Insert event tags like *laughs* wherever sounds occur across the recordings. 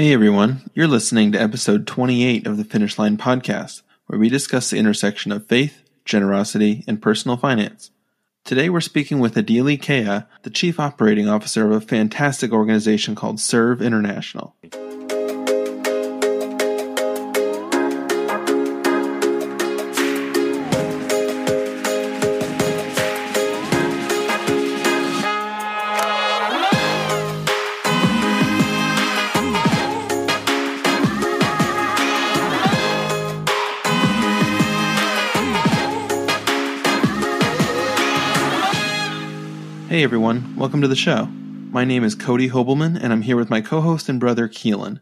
Hey everyone, you're listening to episode 28 of the Finish Line podcast, where we discuss the intersection of faith, generosity, and personal finance. Today we're speaking with Adili Kea, the Chief Operating Officer of a fantastic organization called SERV International. Hey everyone, welcome to the show. My name is Cody Hobelman, and I'm here with my co host and brother Keelan.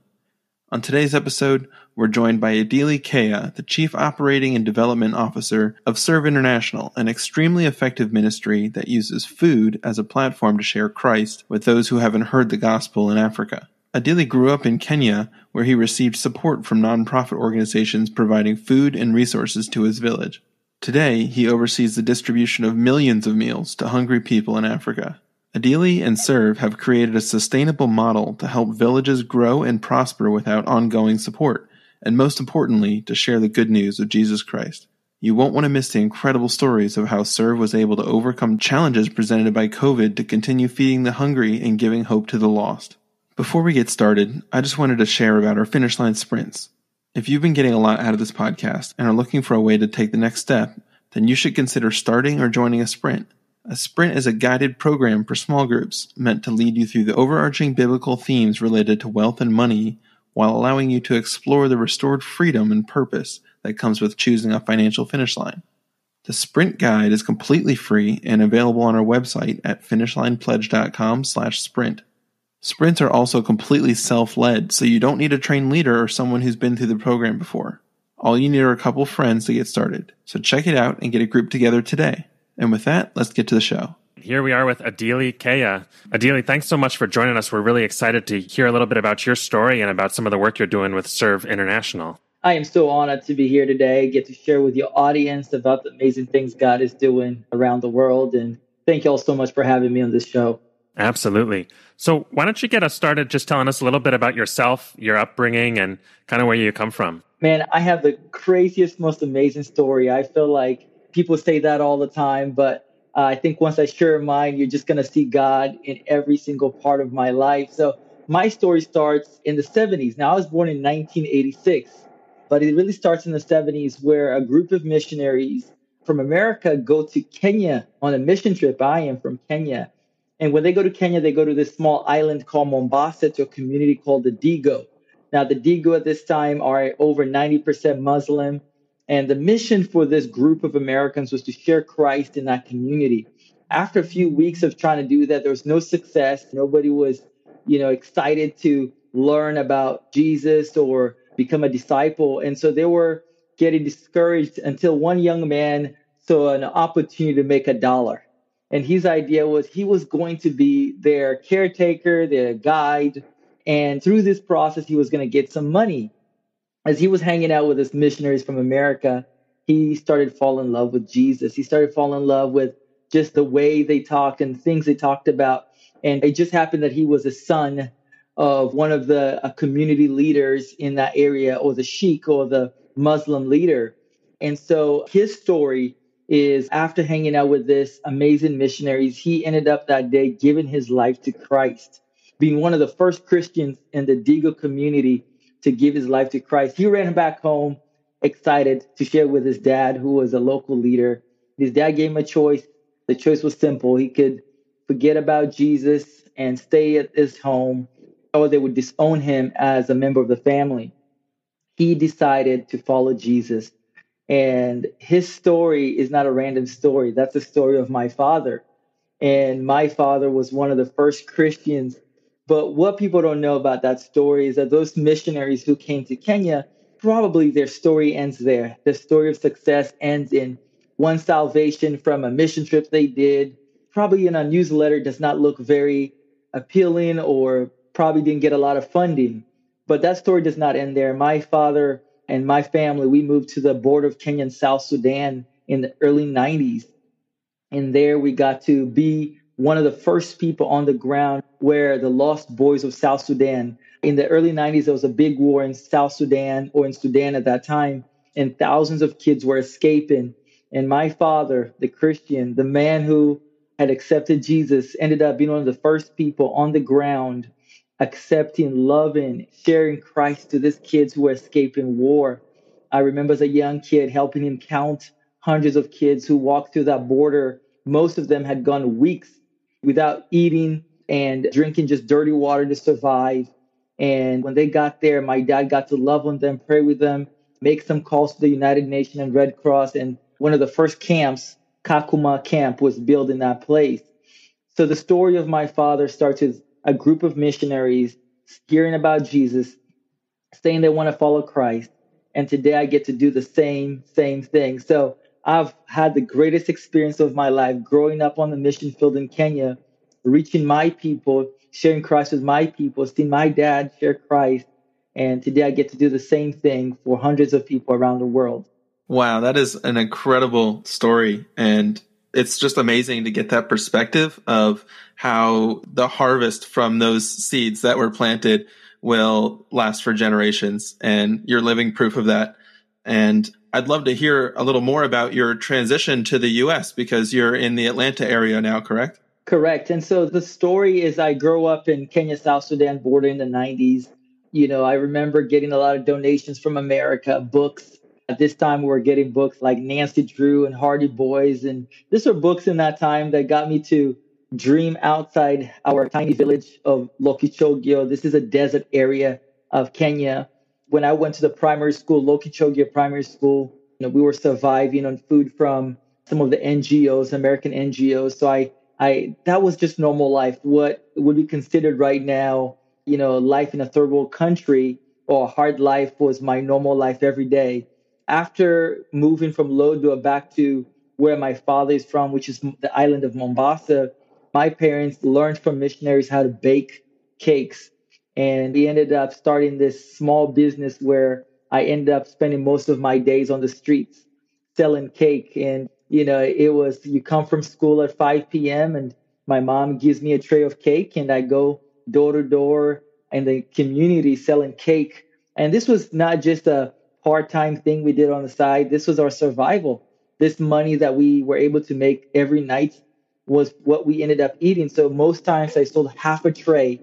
On today's episode, we're joined by Adili Kea, the Chief Operating and Development Officer of SERV International, an extremely effective ministry that uses food as a platform to share Christ with those who haven't heard the gospel in Africa. Adili grew up in Kenya, where he received support from nonprofit organizations providing food and resources to his village. Today, he oversees the distribution of millions of meals to hungry people in Africa. Adili and SERV have created a sustainable model to help villages grow and prosper without ongoing support, and most importantly, to share the good news of Jesus Christ. You won't want to miss the incredible stories of how SERV was able to overcome challenges presented by COVID to continue feeding the hungry and giving hope to the lost. Before we get started, I just wanted to share about our finish line sprints. If you've been getting a lot out of this podcast and are looking for a way to take the next step, then you should consider starting or joining a sprint. A sprint is a guided program for small groups meant to lead you through the overarching biblical themes related to wealth and money while allowing you to explore the restored freedom and purpose that comes with choosing a financial finish line. The sprint guide is completely free and available on our website at finishlinepledge.com/sprint. Sprints are also completely self-led, so you don't need a trained leader or someone who's been through the program before. All you need are a couple friends to get started. So check it out and get a group together today. And with that, let's get to the show. Here we are with Adili Kea. Adili, thanks so much for joining us. We're really excited to hear a little bit about your story and about some of the work you're doing with SERV International. I am so honored to be here today, get to share with your audience about the amazing things God is doing around the world. And thank you all so much for having me on this show. Absolutely. So, why don't you get us started just telling us a little bit about yourself, your upbringing, and kind of where you come from? Man, I have the craziest, most amazing story. I feel like people say that all the time, but uh, I think once I share mine, you're just going to see God in every single part of my life. So, my story starts in the 70s. Now, I was born in 1986, but it really starts in the 70s where a group of missionaries from America go to Kenya on a mission trip. I am from Kenya and when they go to Kenya, they go to this small island called Mombasa to a community called the Digo. Now, the Digo at this time are over 90% Muslim. And the mission for this group of Americans was to share Christ in that community. After a few weeks of trying to do that, there was no success. Nobody was, you know, excited to learn about Jesus or become a disciple. And so they were getting discouraged until one young man saw an opportunity to make a dollar. And his idea was he was going to be their caretaker, their guide. And through this process, he was going to get some money. As he was hanging out with his missionaries from America, he started falling in love with Jesus. He started falling in love with just the way they talked and things they talked about. And it just happened that he was a son of one of the uh, community leaders in that area, or the sheikh, or the Muslim leader. And so his story is after hanging out with this amazing missionaries, he ended up that day giving his life to Christ, being one of the first Christians in the Digo community to give his life to Christ. He ran back home excited to share with his dad, who was a local leader. His dad gave him a choice. The choice was simple. He could forget about Jesus and stay at his home, or they would disown him as a member of the family. He decided to follow Jesus and his story is not a random story. That's the story of my father. And my father was one of the first Christians. But what people don't know about that story is that those missionaries who came to Kenya, probably their story ends there. The story of success ends in one salvation from a mission trip they did. Probably in a newsletter does not look very appealing or probably didn't get a lot of funding. But that story does not end there. My father and my family, we moved to the border of Kenya and South Sudan in the early 90s. And there we got to be one of the first people on the ground where the lost boys of South Sudan. In the early 90s, there was a big war in South Sudan or in Sudan at that time, and thousands of kids were escaping. And my father, the Christian, the man who had accepted Jesus, ended up being one of the first people on the ground accepting, loving, sharing Christ to these kids who were escaping war. I remember as a young kid helping him count hundreds of kids who walked through that border. Most of them had gone weeks without eating and drinking just dirty water to survive. And when they got there, my dad got to love on them, pray with them, make some calls to the United Nations and Red Cross. And one of the first camps, Kakuma Camp, was built in that place. So the story of my father starts with a group of missionaries hearing about Jesus, saying they want to follow Christ. And today I get to do the same, same thing. So I've had the greatest experience of my life growing up on the mission field in Kenya, reaching my people, sharing Christ with my people, seeing my dad share Christ. And today I get to do the same thing for hundreds of people around the world. Wow, that is an incredible story. And it's just amazing to get that perspective of how the harvest from those seeds that were planted will last for generations. And you're living proof of that. And I'd love to hear a little more about your transition to the US because you're in the Atlanta area now, correct? Correct. And so the story is I grew up in Kenya, South Sudan border in the 90s. You know, I remember getting a lot of donations from America, books, at this time, we were getting books like Nancy Drew and Hardy Boys. And these are books in that time that got me to dream outside our tiny village of Lokichogio. This is a desert area of Kenya. When I went to the primary school, Lokichogio Primary School, you know, we were surviving on food from some of the NGOs, American NGOs. So I, I that was just normal life. What would be considered right now, you know, life in a third world country or hard life was my normal life every day after moving from Lodwar back to where my father is from, which is the island of Mombasa, my parents learned from missionaries how to bake cakes. And we ended up starting this small business where I ended up spending most of my days on the streets selling cake. And, you know, it was you come from school at 5 p.m. and my mom gives me a tray of cake and I go door to door in the community selling cake. And this was not just a part-time thing we did on the side. This was our survival. This money that we were able to make every night was what we ended up eating. So most times I sold half a tray,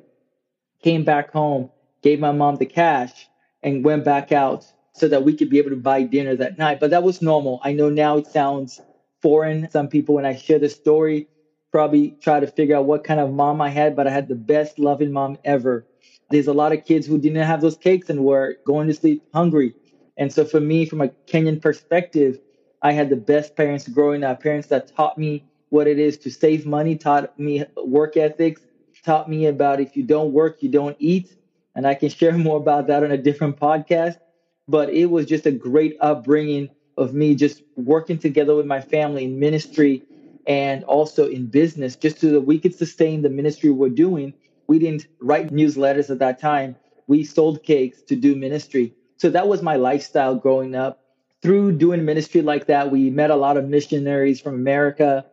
came back home, gave my mom the cash, and went back out so that we could be able to buy dinner that night. But that was normal. I know now it sounds foreign. Some people, when I share the story, probably try to figure out what kind of mom I had, but I had the best loving mom ever. There's a lot of kids who didn't have those cakes and were going to sleep hungry. And so for me, from a Kenyan perspective, I had the best parents growing up, parents that taught me what it is to save money, taught me work ethics, taught me about if you don't work, you don't eat. And I can share *laughs* more about that on a different podcast. But it was just a great upbringing of me just working together with my family in ministry and also in business, just so that we could sustain the ministry we're doing. We didn't write newsletters at that time. We sold cakes to do ministry. So that was my lifestyle growing up. Through doing ministry like that, we met a lot of missionaries from America.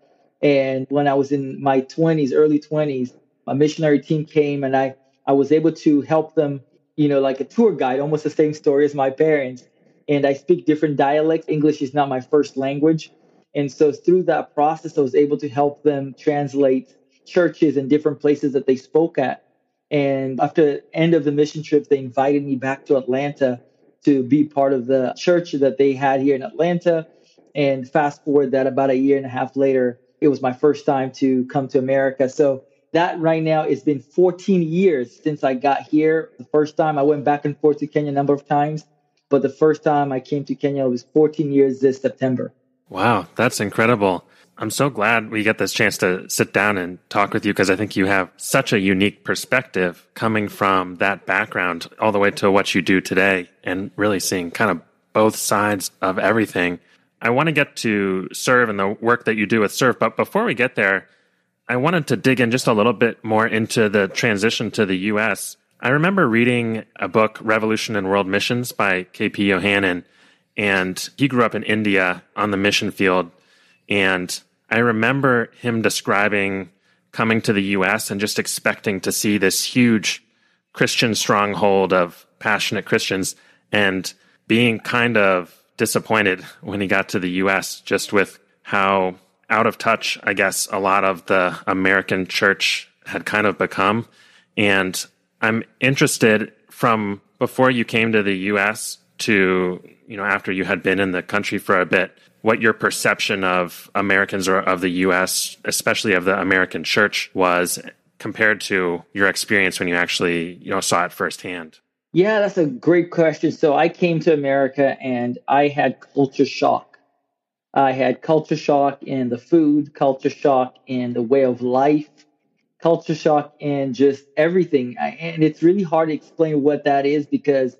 And when I was in my 20s, early 20s, a missionary team came and I, I was able to help them, you know, like a tour guide, almost the same story as my parents. And I speak different dialects. English is not my first language. And so through that process, I was able to help them translate churches and different places that they spoke at. And after the end of the mission trip, they invited me back to Atlanta to be part of the church that they had here in Atlanta. And fast forward that about a year and a half later, it was my first time to come to America. So that right now, it's been 14 years since I got here. The first time I went back and forth to Kenya a number of times, but the first time I came to Kenya, was 14 years this September. Wow, that's incredible. I'm so glad we get this chance to sit down and talk with you because I think you have such a unique perspective coming from that background all the way to what you do today and really seeing kind of both sides of everything. I want to get to SERV and the work that you do with SERV, but before we get there, I wanted to dig in just a little bit more into the transition to the US. I remember reading a book, Revolution in World Missions by K.P. Yohannan, and he grew up in India on the mission field and I remember him describing coming to the US and just expecting to see this huge Christian stronghold of passionate Christians and being kind of disappointed when he got to the US just with how out of touch, I guess, a lot of the American church had kind of become. And I'm interested from before you came to the US to, you know, after you had been in the country for a bit, what your perception of Americans or of the US, especially of the American church, was compared to your experience when you actually, you know, saw it firsthand. Yeah, that's a great question. So I came to America and I had culture shock. I had culture shock in the food, culture shock in the way of life, culture shock in just everything. And it's really hard to explain what that is because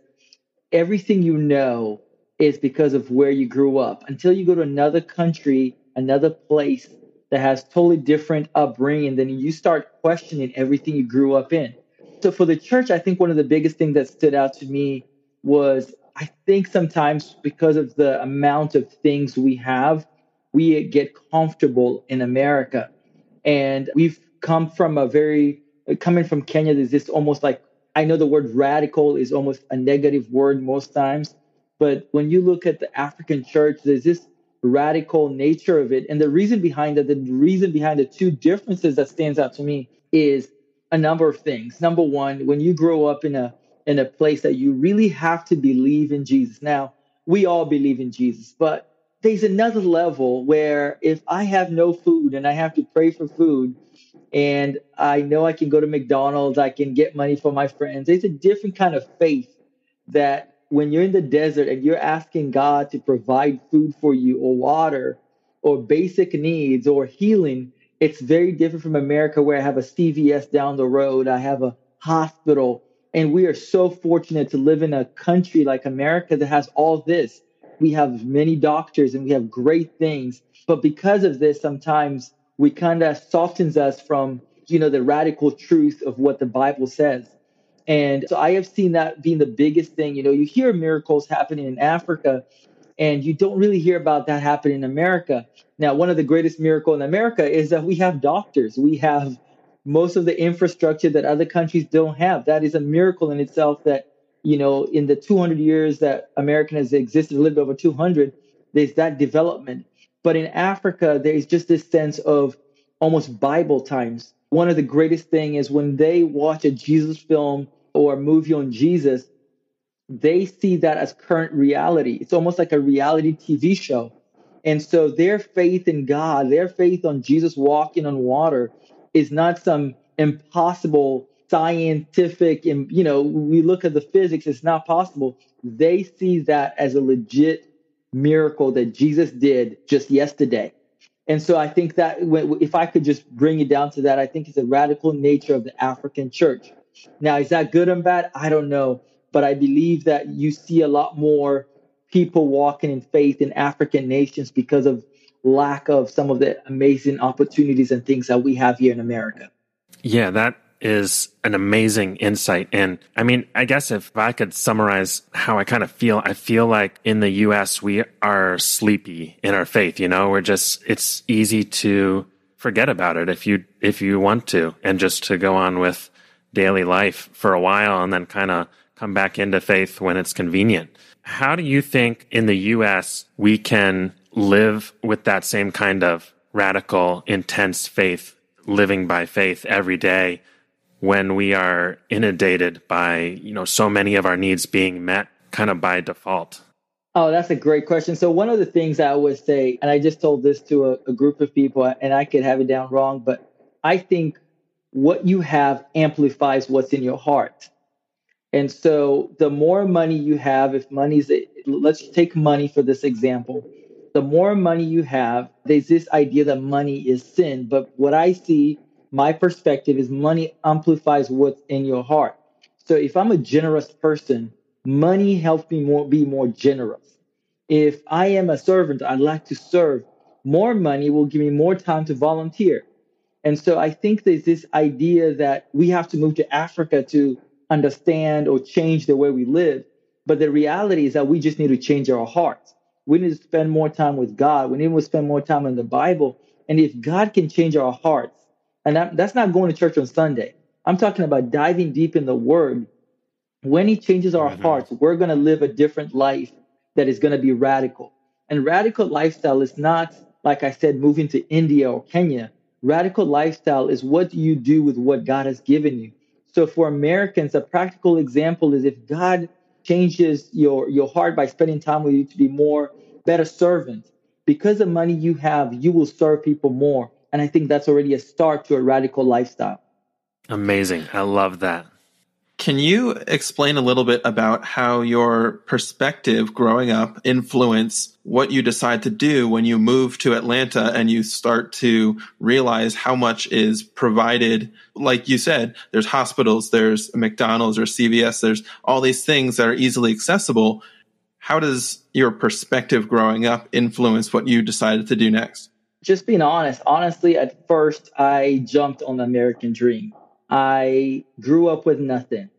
everything you know is because of where you grew up. Until you go to another country, another place that has totally different upbringing, then you start questioning everything you grew up in. So for the church, I think one of the biggest things that stood out to me was I think sometimes because of the amount of things we have, we get comfortable in America. And we've come from a very, coming from Kenya, there's this almost like, I know the word radical is almost a negative word most times, but when you look at the African church, there's this radical nature of it. And the reason behind that, the reason behind the two differences that stands out to me is a number of things. Number one, when you grow up in a in a place that you really have to believe in Jesus. Now, we all believe in Jesus, but there's another level where if I have no food and I have to pray for food and I know I can go to McDonald's, I can get money for my friends. There's a different kind of faith that when you're in the desert and you're asking God to provide food for you or water or basic needs or healing, it's very different from America where I have a CVS down the road, I have a hospital. And we are so fortunate to live in a country like America that has all this. We have many doctors and we have great things. But because of this, sometimes we kind of softens us from, you know, the radical truth of what the Bible says. And so I have seen that being the biggest thing. You know, you hear miracles happening in Africa, and you don't really hear about that happening in America. Now, one of the greatest miracle in America is that we have doctors. We have most of the infrastructure that other countries don't have. That is a miracle in itself that, you know, in the 200 years that America has existed, a little bit over 200, there's that development. But in Africa, there's just this sense of almost Bible times one of the greatest thing is when they watch a Jesus film or a movie on Jesus, they see that as current reality. It's almost like a reality TV show. And so their faith in God, their faith on Jesus walking on water is not some impossible scientific and you know, we look at the physics, it's not possible. They see that as a legit miracle that Jesus did just yesterday. And so I think that if I could just bring it down to that, I think it's a radical nature of the African church. Now, is that good and bad? I don't know. But I believe that you see a lot more people walking in faith in African nations because of lack of some of the amazing opportunities and things that we have here in America. Yeah, that is an amazing insight. And I mean, I guess if I could summarize how I kind of feel, I feel like in the US, we are sleepy in our faith. You know, we're just, it's easy to forget about it if you, if you want to, and just to go on with daily life for a while and then kind of come back into faith when it's convenient. How do you think in the US we can live with that same kind of radical, intense faith, living by faith every day when we are inundated by, you know, so many of our needs being met kind of by default? Oh, that's a great question. So one of the things I would say, and I just told this to a, a group of people, and I could have it down wrong, but I think what you have amplifies what's in your heart. And so the more money you have, if money's, let's take money for this example. The more money you have, there's this idea that money is sin. But what I see my perspective is money amplifies what's in your heart. So if I'm a generous person, money helps me more be more generous. If I am a servant, I'd like to serve. More money will give me more time to volunteer. And so I think there's this idea that we have to move to Africa to understand or change the way we live. But the reality is that we just need to change our hearts. We need to spend more time with God. We need to spend more time in the Bible. And if God can change our hearts, And that, that's not going to church on Sunday. I'm talking about diving deep in the word. When he changes our mm-hmm. hearts, we're going to live a different life that is going to be radical. And radical lifestyle is not, like I said, moving to India or Kenya. Radical lifestyle is what you do with what God has given you. So for Americans, a practical example is if God changes your, your heart by spending time with you to be more better servant, because of money you have, you will serve people more. And I think that's already a start to a radical lifestyle. Amazing. I love that. Can you explain a little bit about how your perspective growing up influenced what you decide to do when you move to Atlanta and you start to realize how much is provided? Like you said, there's hospitals, there's McDonald's or CVS, there's all these things that are easily accessible. How does your perspective growing up influence what you decided to do next? Just being honest, honestly, at first I jumped on the American dream. I grew up with nothing.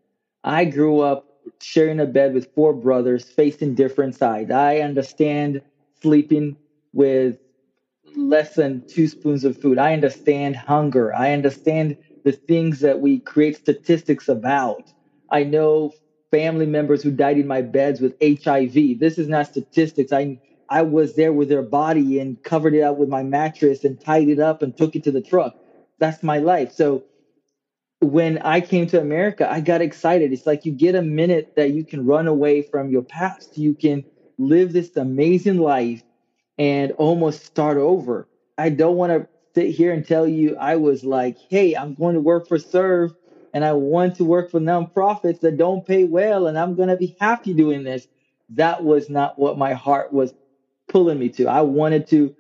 I grew up sharing a bed with four brothers facing different sides. I understand sleeping with less than two spoons of food. I understand hunger. I understand the things that we create statistics about. I know family members who died in my beds with HIV. This is not statistics. I I was there with their body and covered it up with my mattress and tied it up and took it to the truck. That's my life. So when I came to America, I got excited. It's like you get a minute that you can run away from your past. You can live this amazing life and almost start over. I don't want to sit here and tell you I was like, hey, I'm going to work for SERV and I want to work for nonprofits that don't pay well and I'm going to be happy doing this. That was not what my heart was pulling me to. I wanted to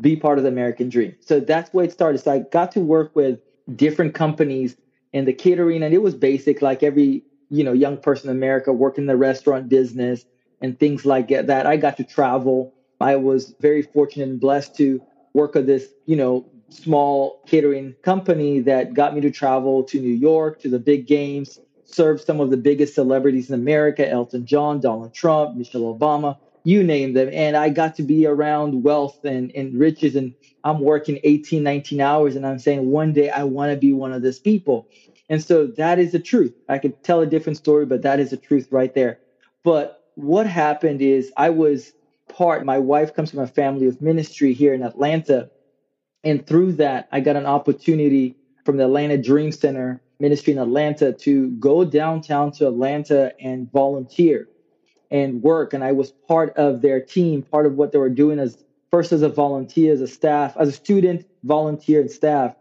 be part of the American dream. So that's where it started. So I got to work with different companies in the catering and it was basic like every you know young person in america working the restaurant business and things like that i got to travel i was very fortunate and blessed to work with this you know small catering company that got me to travel to new york to the big games serve some of the biggest celebrities in america elton john donald trump michelle obama you name them and i got to be around wealth and, and riches and i'm working 18 19 hours and i'm saying one day i want to be one of those people. And so that is the truth. I could tell a different story but that is the truth right there. But what happened is i was part my wife comes from a family of ministry here in atlanta and through that i got an opportunity from the atlanta dream center ministry in atlanta to go downtown to atlanta and volunteer and work. And I was part of their team, part of what they were doing as first as a volunteer, as a staff, as a student, volunteer, and staff.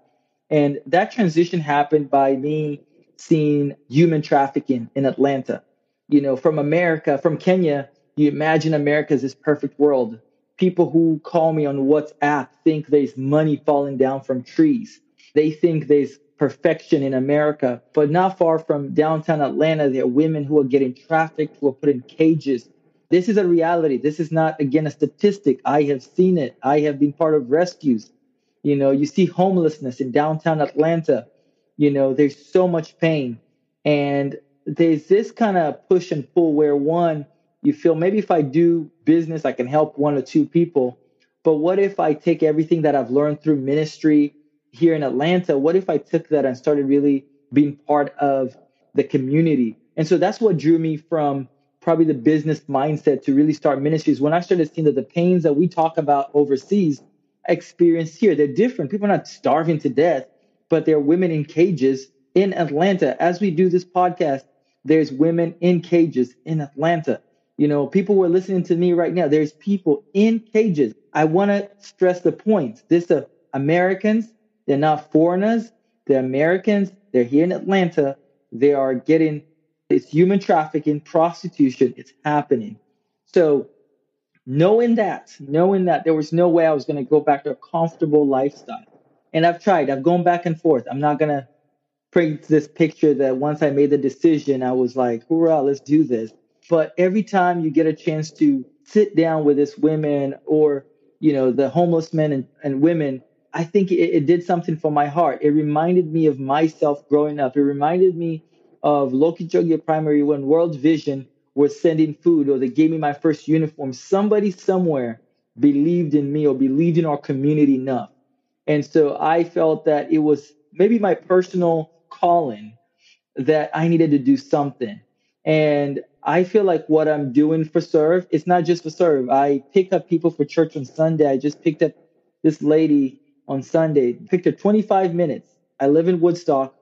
And that transition happened by me seeing human trafficking in Atlanta. You know, from America, from Kenya, you imagine America as this perfect world. People who call me on WhatsApp think there's money falling down from trees. They think there's perfection in America, but not far from downtown Atlanta, there are women who are getting trafficked, who are put in cages. This is a reality. This is not, again, a statistic. I have seen it. I have been part of rescues. You know, you see homelessness in downtown Atlanta. You know, there's so much pain. And there's this kind of push and pull where one, you feel maybe if I do business, I can help one or two people. But what if I take everything that I've learned through ministry, here in Atlanta, what if I took that and started really being part of the community? And so that's what drew me from probably the business mindset to really start ministries. When I started seeing that the pains that we talk about overseas experienced here, they're different. People are not starving to death, but there are women in cages in Atlanta. As we do this podcast, there's women in cages in Atlanta. You know, people who are listening to me right now, there's people in cages. I want to stress the point. This uh, Americans they're not foreigners, they're Americans, they're here in Atlanta. They are getting it's human trafficking, prostitution, it's happening. So knowing that, knowing that there was no way I was going to go back to a comfortable lifestyle. And I've tried, I've gone back and forth. I'm not going to paint this picture that once I made the decision, I was like, hoorah, let's do this. But every time you get a chance to sit down with this women or, you know, the homeless men and, and women I think it, it, did something for my heart. It reminded me of myself growing up. It reminded me of Loki Lokichogio Primary when World Vision was sending food or they gave me my first uniform. Somebody somewhere believed in me or believed in our community enough. And so I felt that it was maybe my personal calling that I needed to do something. And I feel like what I'm doing for SERV, it's not just for SERV. I pick up people for church on Sunday. I just picked up this lady on Sunday, picked her 25 minutes. I live in Woodstock,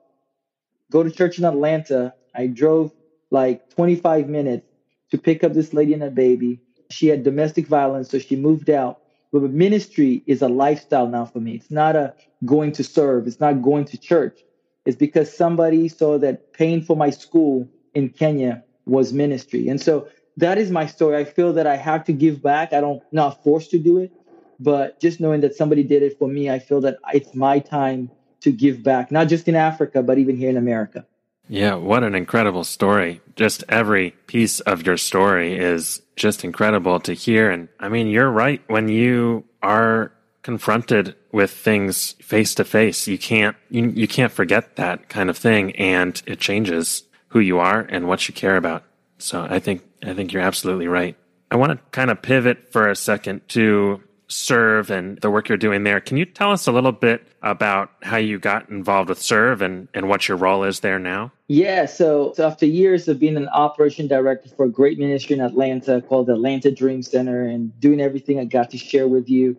go to church in Atlanta. I drove like 25 minutes to pick up this lady and her baby. She had domestic violence, so she moved out. But ministry is a lifestyle now for me. It's not a going to serve, it's not going to church. It's because somebody saw that paying for my school in Kenya was ministry. And so that is my story. I feel that I have to give back. I don't not forced to do it, but just knowing that somebody did it for me, I feel that it's my time to give back, not just in Africa, but even here in America. Yeah, what an incredible story. Just every piece of your story is just incredible to hear. And I mean, you're right. When you are confronted with things face to face, you can't, you, you can't forget that kind of thing. And it changes who you are and what you care about. So I think, I think you're absolutely right. I want to kind of pivot for a second to SERV and the work you're doing there. Can you tell us a little bit about how you got involved with SERV and, and what your role is there now? Yeah, so, so after years of being an operation director for a great ministry in Atlanta called the Atlanta Dream Center and doing everything I got to share with you,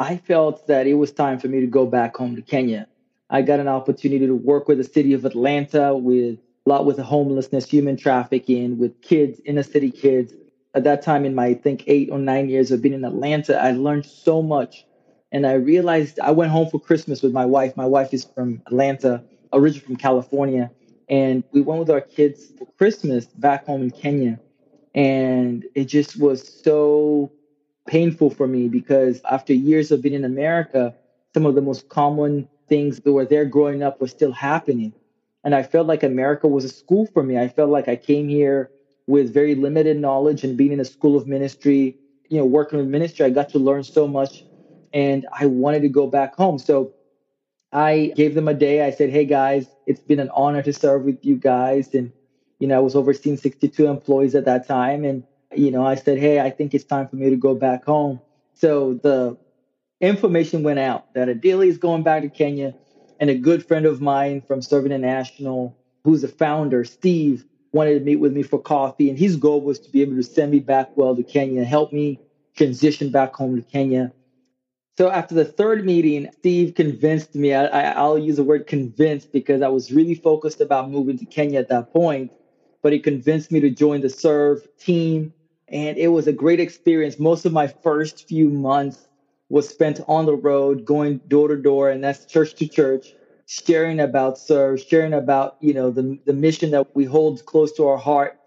I felt that it was time for me to go back home to Kenya. I got an opportunity to work with the city of Atlanta with a lot with homelessness, human trafficking, with kids, inner city kids at that time in my I think eight or nine years of being in Atlanta, I learned so much. And I realized I went home for Christmas with my wife. My wife is from Atlanta, originally from California. And we went with our kids for Christmas back home in Kenya. And it just was so painful for me because after years of being in America, some of the most common things that were there growing up were still happening. And I felt like America was a school for me. I felt like I came here with very limited knowledge and being in a school of ministry, you know, working with ministry, I got to learn so much and I wanted to go back home. So I gave them a day. I said, Hey guys, it's been an honor to serve with you guys. And, you know, I was overseeing 62 employees at that time. And, you know, I said, Hey, I think it's time for me to go back home. So the information went out that Adili is going back to Kenya. And a good friend of mine from SERV International, who's a founder, Steve, wanted to meet with me for coffee, and his goal was to be able to send me back well to Kenya, and help me transition back home to Kenya. So after the third meeting, Steve convinced me. I, will use the word convinced because I was really focused about moving to Kenya at that point. But he convinced me to join the SERV team, and it was a great experience. Most of my first few months was spent on the road, going door to door, and that's church to church sharing about serve, sharing about, you know, the, the mission that we hold close to our heart.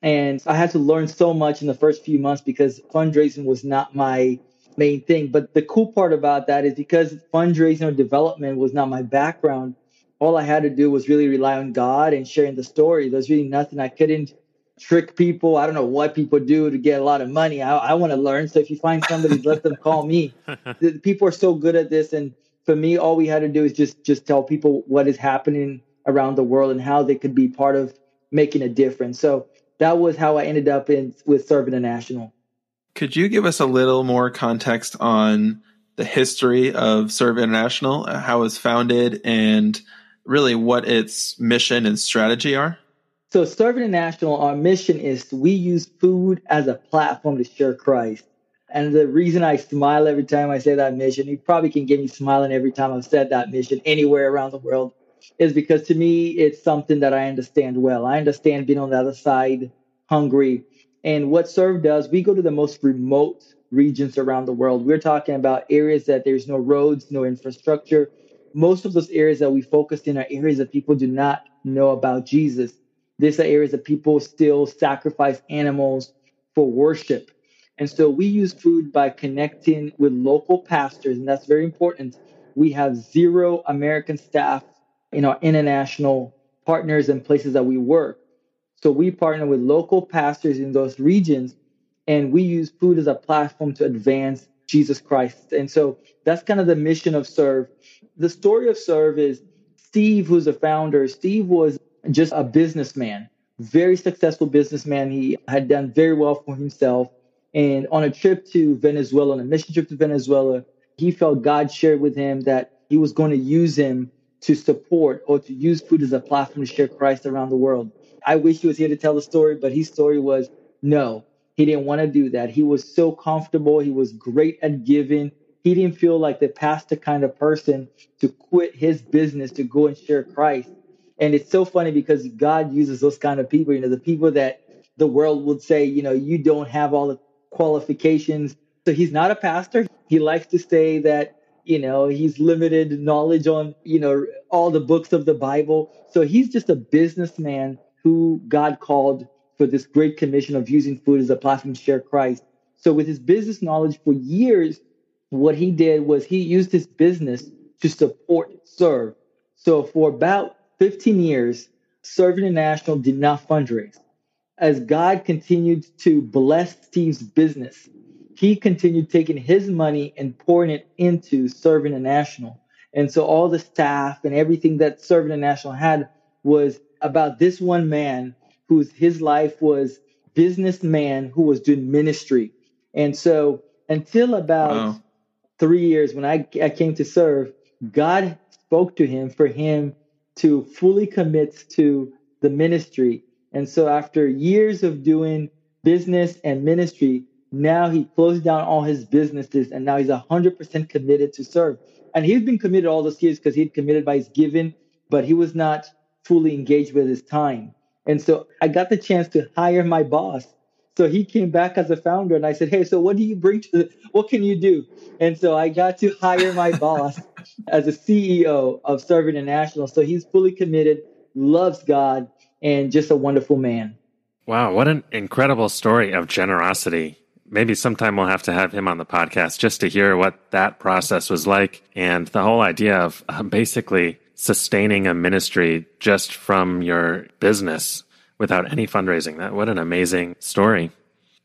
And I had to learn so much in the first few months because fundraising was not my main thing. But the cool part about that is because fundraising or development was not my background, all I had to do was really rely on God and sharing the story. There's really nothing I couldn't trick people. I don't know what people do to get a lot of money. I, I want to learn. So if you find somebody, let them call me. *laughs* The, people are so good at this. And for me, all we had to do is just just tell people what is happening around the world and how they could be part of making a difference. So that was how I ended up in with SERV International. Could you give us a little more context on the history of SERV International, uh, how it was founded, and really what its mission and strategy are? So, SERV International, our mission is we use food as a platform to share Christ. And the reason I smile every time I say that mission, you probably can get me smiling every time I've said that mission anywhere around the world, is because to me, it's something that I understand well. I understand being on the other side, hungry. And what SERV does, we go to the most remote regions around the world. We're talking about areas that there's no roads, no infrastructure. Most of those areas that we focused in are areas that people do not know about Jesus. These are areas that people still sacrifice animals for worship. And so we use food by connecting with local pastors, and that's very important. We have zero American staff in our international partners and places that we work. So we partner with local pastors in those regions, and we use food as a platform to advance Jesus Christ. And so that's kind of the mission of SERV. The story of SERV is Steve, who's a founder, Steve was just a businessman, very successful businessman. He had done very well for himself. And on a trip to Venezuela, on a mission trip to Venezuela, he felt God shared with him that he was going to use him to support or to use food as a platform to share Christ around the world. I wish he was here to tell the story, but his story was no, he didn't want to do that. He was so comfortable. He was great at giving. He didn't feel like the pastor kind of person to quit his business to go and share Christ. And it's so funny because God uses those kind of people, you know, the people that the world would say, you know, you don't have all the qualifications. So he's not a pastor. He likes to say that, you know, he's limited knowledge on, you know, all the books of the Bible. So he's just a businessman who God called for this great commission of using food as a platform to share Christ. So with his business knowledge for years, what he did was he used his business to support serve. So for about 15 years, SERV International did not fundraise. As God continued to bless Steve's business, he continued taking his money and pouring it into Serve National. And so all the staff and everything that Serve National had was about this one man whose his life was businessman who was doing ministry. And so until about wow. three years when I, I came to serve, God spoke to him for him to fully commit to the ministry. And so after years of doing business and ministry, now he closed down all his businesses and now he's 100% committed to serve. And he's been committed all those years because he'd committed by his giving, but he was not fully engaged with his time. And so I got the chance to hire my boss. So he came back as a founder and I said, Hey, so what do you bring to the, what can you do? And so I got to hire my boss *laughs* as a CEO of SERV International. So he's fully committed, loves God, and just a wonderful man. Wow, what an incredible story of generosity. Maybe sometime we'll have to have him on the podcast just to hear what that process was like and the whole idea of uh, basically sustaining a ministry just from your business without any fundraising. That what an amazing story.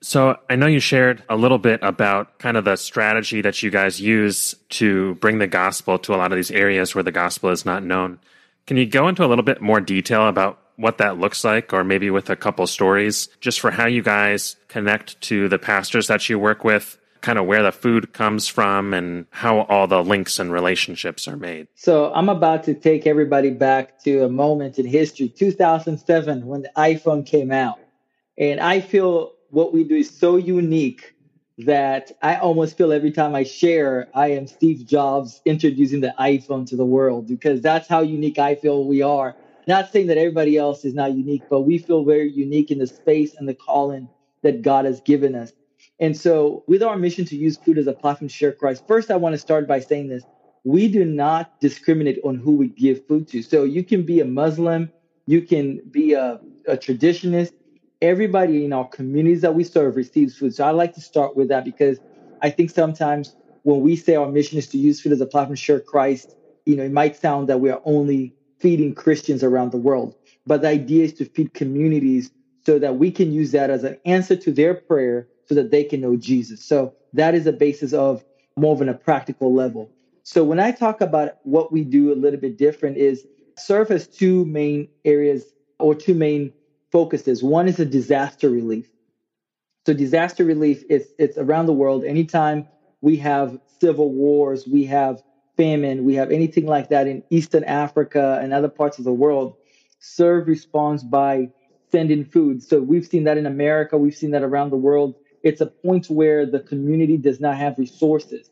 So I know you shared a little bit about kind of the strategy that you guys use to bring the gospel to a lot of these areas where the gospel is not known. Can you go into a little bit more detail about what that looks like, or maybe with a couple stories, just for how you guys connect to the pastors that you work with kind of where the food comes from and how all the links and relationships are made. So I'm about to take everybody back to a moment in history, 2007, when the iPhone came out. And I feel what we do is so unique that I almost feel every time I share, I am Steve Jobs introducing the iPhone to the world because that's how unique I feel we are. Not saying that everybody else is not unique, but we feel very unique in the space and the calling that God has given us. And so, with our mission to use food as a platform to share Christ, first I want to start by saying this. We do not discriminate on who we give food to. So, you can be a Muslim, you can be a, a traditionist. Everybody in our communities that we serve receives food. So, I like to start with that because I think sometimes when we say our mission is to use food as a platform to share Christ, you know, it might sound that we are only feeding Christians around the world. But the idea is to feed communities so that we can use that as an answer to their prayer so that they can know Jesus. So that is the basis of more of a practical level. So when I talk about what we do a little bit different is serve has two main areas or two main focuses. One is a disaster relief. So disaster relief is it's around the world. Anytime we have civil wars, we have famine, we have anything like that in Eastern Africa and other parts of the world, serve responds by sending food. So we've seen that in America, we've seen that around the world it's a point where the community does not have resources.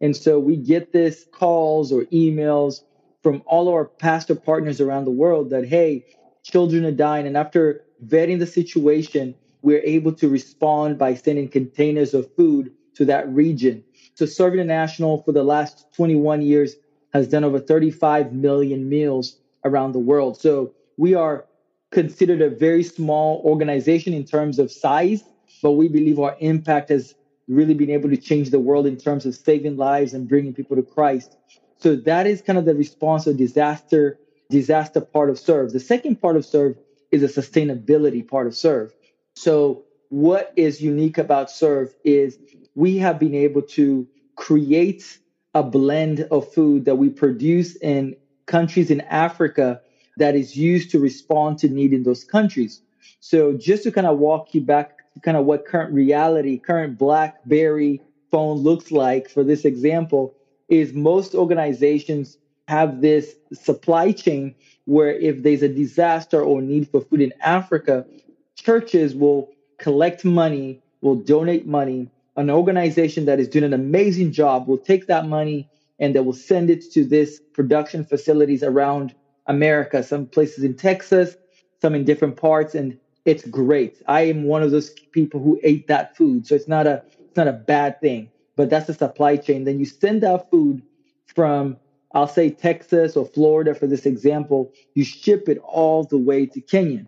And so we get this calls or emails from all our pastor partners around the world that, hey, children are dying. And after vetting the situation, we're able to respond by sending containers of food to that region. So SERV International for the last 21 years has done over 35 million meals around the world. So we are considered a very small organization in terms of size, but we believe our impact has really been able to change the world in terms of saving lives and bringing people to Christ. So that is kind of the response of disaster, disaster part of serve. The second part of serve is a sustainability part of serve. So what is unique about serve is we have been able to create a blend of food that we produce in countries in Africa that is used to respond to need in those countries. So just to kind of walk you back kind of what current reality, current BlackBerry phone looks like for this example, is most organizations have this supply chain where if there's a disaster or need for food in Africa, churches will collect money, will donate money. An organization that is doing an amazing job will take that money and they will send it to this production facilities around America, some places in Texas, some in different parts, and it's great. I am one of those people who ate that food, so it's not a it's not a bad thing. But that's the supply chain. Then you send out food from I'll say Texas or Florida for this example. You ship it all the way to Kenya,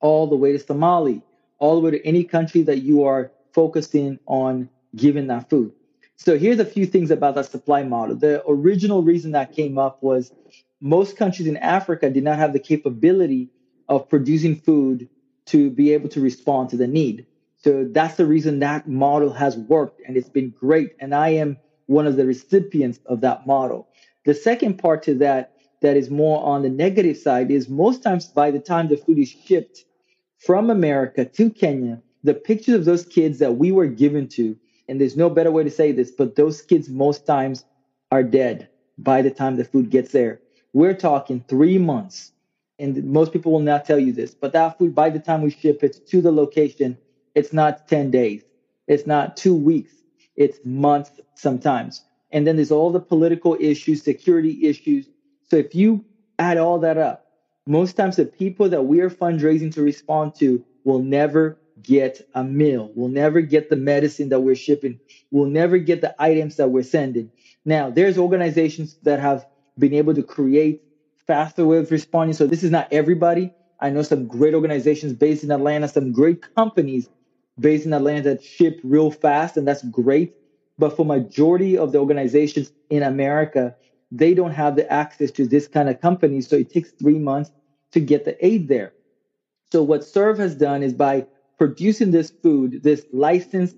all the way to Somalia, all the way to any country that you are focusing on giving that food. So here's a few things about that supply model. The original reason that came up was most countries in Africa did not have the capability of producing food to be able to respond to the need. So that's the reason that model has worked and it's been great. And I am one of the recipients of that model. The second part to that, that is more on the negative side, is most times by the time the food is shipped from America to Kenya, the pictures of those kids that we were given to, and there's no better way to say this, but those kids most times are dead by the time the food gets there. We're talking three months. And most people will not tell you this, but that food, by the time we ship it to the location, it's not 10 days. It's not two weeks. It's months sometimes. And then there's all the political issues, security issues. So if you add all that up, most times the people that we are fundraising to respond to will never get a meal, We'll never get the medicine that we're shipping, We'll never get the items that we're sending. Now, there's organizations that have been able to create faster way of responding. So this is not everybody. I know some great organizations based in Atlanta, some great companies based in Atlanta that ship real fast, and that's great. But for majority of the organizations in America, they don't have the access to this kind of company. So it takes three months to get the aid there. So what SERV has done is by producing this food, this licensed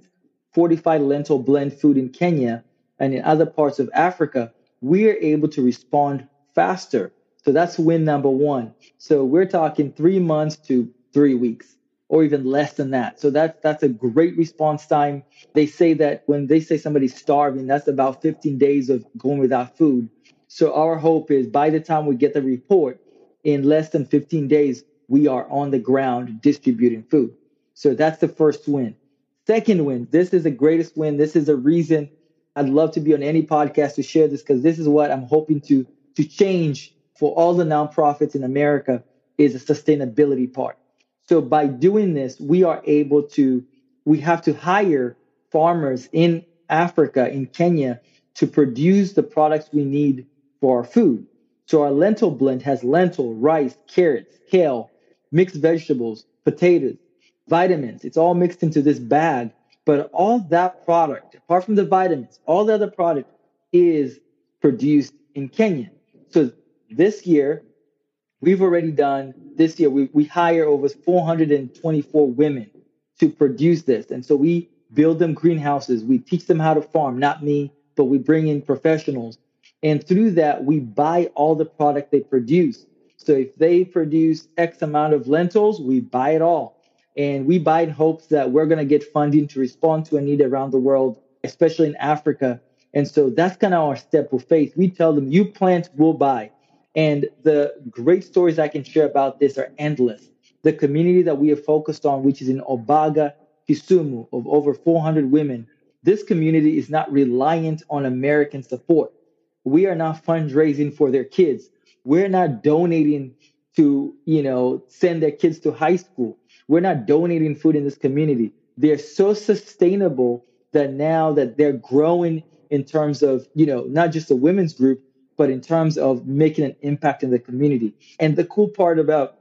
fortified lentil blend food in Kenya and in other parts of Africa, we are able to respond faster. So that's win number one. So we're talking three months to three weeks or even less than that. So that's that's a great response time. They say that when they say somebody's starving, that's about 15 days of going without food. So our hope is by the time we get the report, in less than 15 days, we are on the ground distributing food. So that's the first win. Second win, this is the greatest win. This is a reason I'd love to be on any podcast to share this because this is what I'm hoping to to change for all the nonprofits in America is a sustainability part. So by doing this, we are able to, we have to hire farmers in Africa, in Kenya, to produce the products we need for our food. So our lentil blend has lentil, rice, carrots, kale, mixed vegetables, potatoes, vitamins. It's all mixed into this bag. But all that product, apart from the vitamins, all the other product is produced in Kenya. So this year, We've already done this year, we, we hire over 424 women to produce this. And so we build them greenhouses. We teach them how to farm, not me, but we bring in professionals. And through that, we buy all the product they produce. So if they produce X amount of lentils, we buy it all. And we buy in hopes that we're going to get funding to respond to a need around the world, especially in Africa. And so that's kind of our step of faith. We tell them, you plant, we'll buy. And the great stories I can share about this are endless. The community that we have focused on, which is in Obaga, Kisumu, of over 400 women, this community is not reliant on American support. We are not fundraising for their kids. We're not donating to, you know, send their kids to high school. We're not donating food in this community. They're so sustainable that now that they're growing in terms of, you know, not just a women's group, but in terms of making an impact in the community. And the cool part about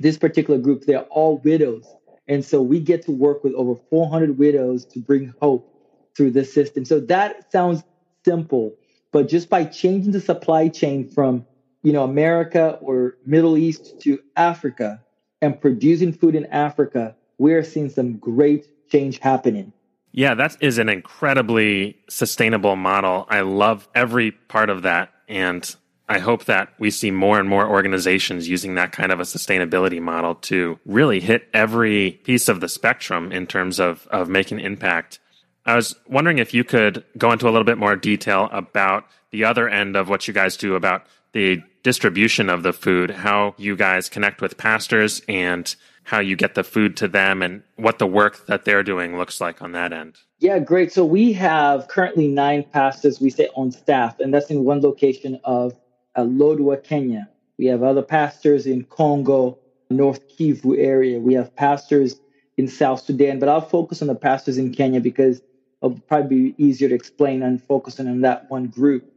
this particular group, they're all widows. And so we get to work with over 400 widows to bring hope through this system. So that sounds simple, but just by changing the supply chain from, you know, America or Middle East to Africa and producing food in Africa, we're seeing some great change happening. Yeah, that is an incredibly sustainable model. I love every part of that. And I hope that we see more and more organizations using that kind of a sustainability model to really hit every piece of the spectrum in terms of, of making impact. I was wondering if you could go into a little bit more detail about the other end of what you guys do about the distribution of the food, how you guys connect with pastors and how you get the food to them and what the work that they're doing looks like on that end. Yeah, great. So we have currently nine pastors we say on staff, and that's in one location of uh, Lodwar, Kenya. We have other pastors in Congo, North Kivu area. We have pastors in South Sudan, but I'll focus on the pastors in Kenya because it'll probably be easier to explain and focus on that one group.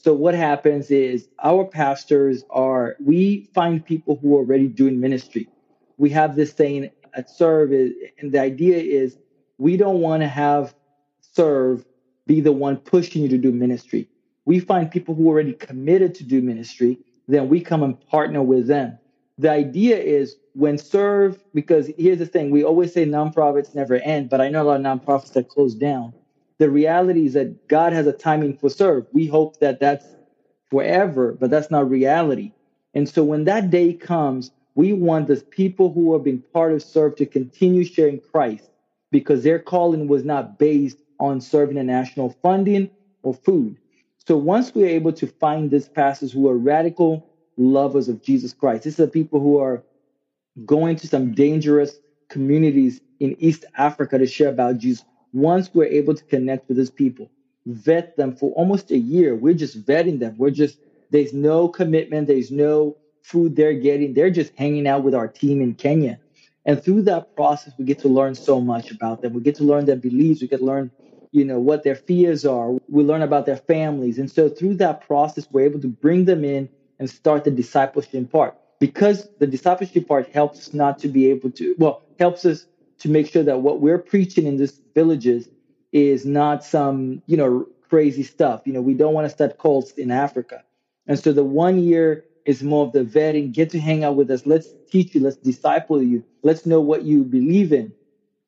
So what happens is our pastors are we find people who are already doing ministry. We have this saying at SERV, is, and the idea is we don't want to have SERV be the one pushing you to do ministry. We find people who are already committed to do ministry, then we come and partner with them. The idea is when SERV, because here's the thing, we always say nonprofits never end, but I know a lot of nonprofits that close down the reality is that God has a timing for SERV. We hope that that's forever, but that's not reality. And so when that day comes, we want the people who have been part of SERV to continue sharing Christ because their calling was not based on SERV International funding or food. So once we're able to find these pastors who are radical lovers of Jesus Christ, these are people who are going to some dangerous communities in East Africa to share about Jesus once we're able to connect with these people, vet them for almost a year, we're just vetting them. We're just, there's no commitment, there's no food they're getting. They're just hanging out with our team in Kenya. And through that process, we get to learn so much about them. We get to learn their beliefs. We get to learn, you know, what their fears are. We learn about their families. And so through that process, we're able to bring them in and start the discipleship part. Because the discipleship part helps us not to be able to, well, helps us to make sure that what we're preaching in these villages is not some, you know, crazy stuff. You know, we don't want to start cults in Africa. And so the one year is more of the vetting, get to hang out with us. Let's teach you, let's disciple you, let's know what you believe in.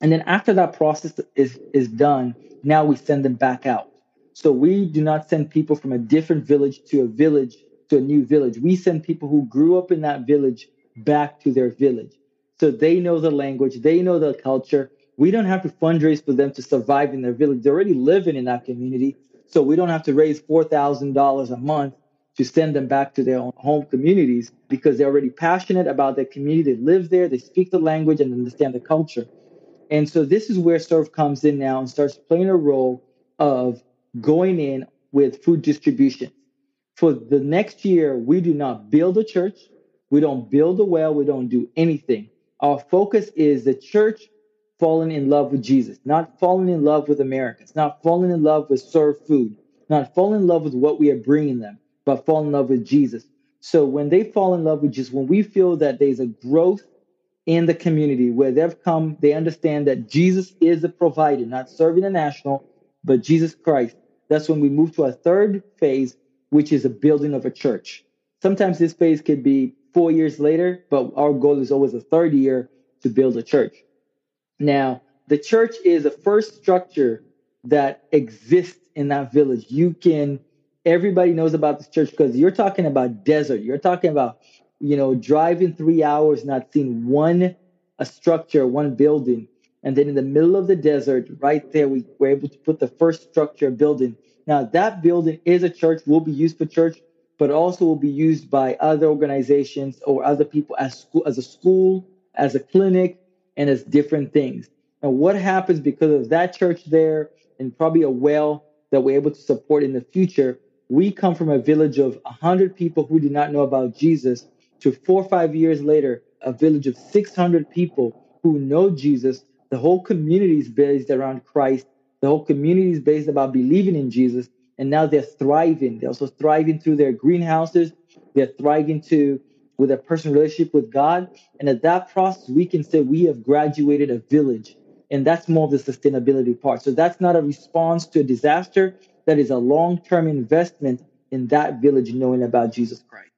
And then after that process is, is done, now we send them back out. So we do not send people from a different village to a village to a new village. We send people who grew up in that village back to their village. So they know the language, they know the culture. We don't have to fundraise for them to survive in their village. They're already living in that community. So we don't have to raise $4,000 a month to send them back to their own home communities because they're already passionate about their community. They live there, they speak the language and understand the culture. And so this is where SERV comes in now and starts playing a role of going in with food distribution. For the next year, we do not build a church, we don't build a well, we don't do anything. Our focus is the church falling in love with Jesus, not falling in love with Americans, not falling in love with served food, not falling in love with what we are bringing them, but fall in love with Jesus. So when they fall in love with Jesus, when we feel that there's a growth in the community where they've come, they understand that Jesus is the provider, not SERV International, but Jesus Christ. That's when we move to a third phase, which is a building of a church. Sometimes this phase could be four years later, but our goal is always a third year to build a church. Now, the church is the first structure that exists in that village. You can, everybody knows about this church because you're talking about desert. You're talking about, you know, driving three hours, not seeing one a structure, one building. And then in the middle of the desert, right there, we were able to put the first structure building. Now, that building is a church, will be used for church, but also will be used by other organizations or other people as school, as a school, as a clinic, and as different things. And what happens because of that church there and probably a well that we're able to support in the future? We come from a village of 100 people who did not know about Jesus to four or five years later, a village of 600 people who know Jesus. The whole community is based around Christ. The whole community is based about believing in Jesus and now they're thriving. They're also thriving through their greenhouses. They're thriving to with a personal relationship with God. And at that process, we can say we have graduated a village. And that's more of the sustainability part. So that's not a response to a disaster. That is a long-term investment in that village knowing about Jesus Christ.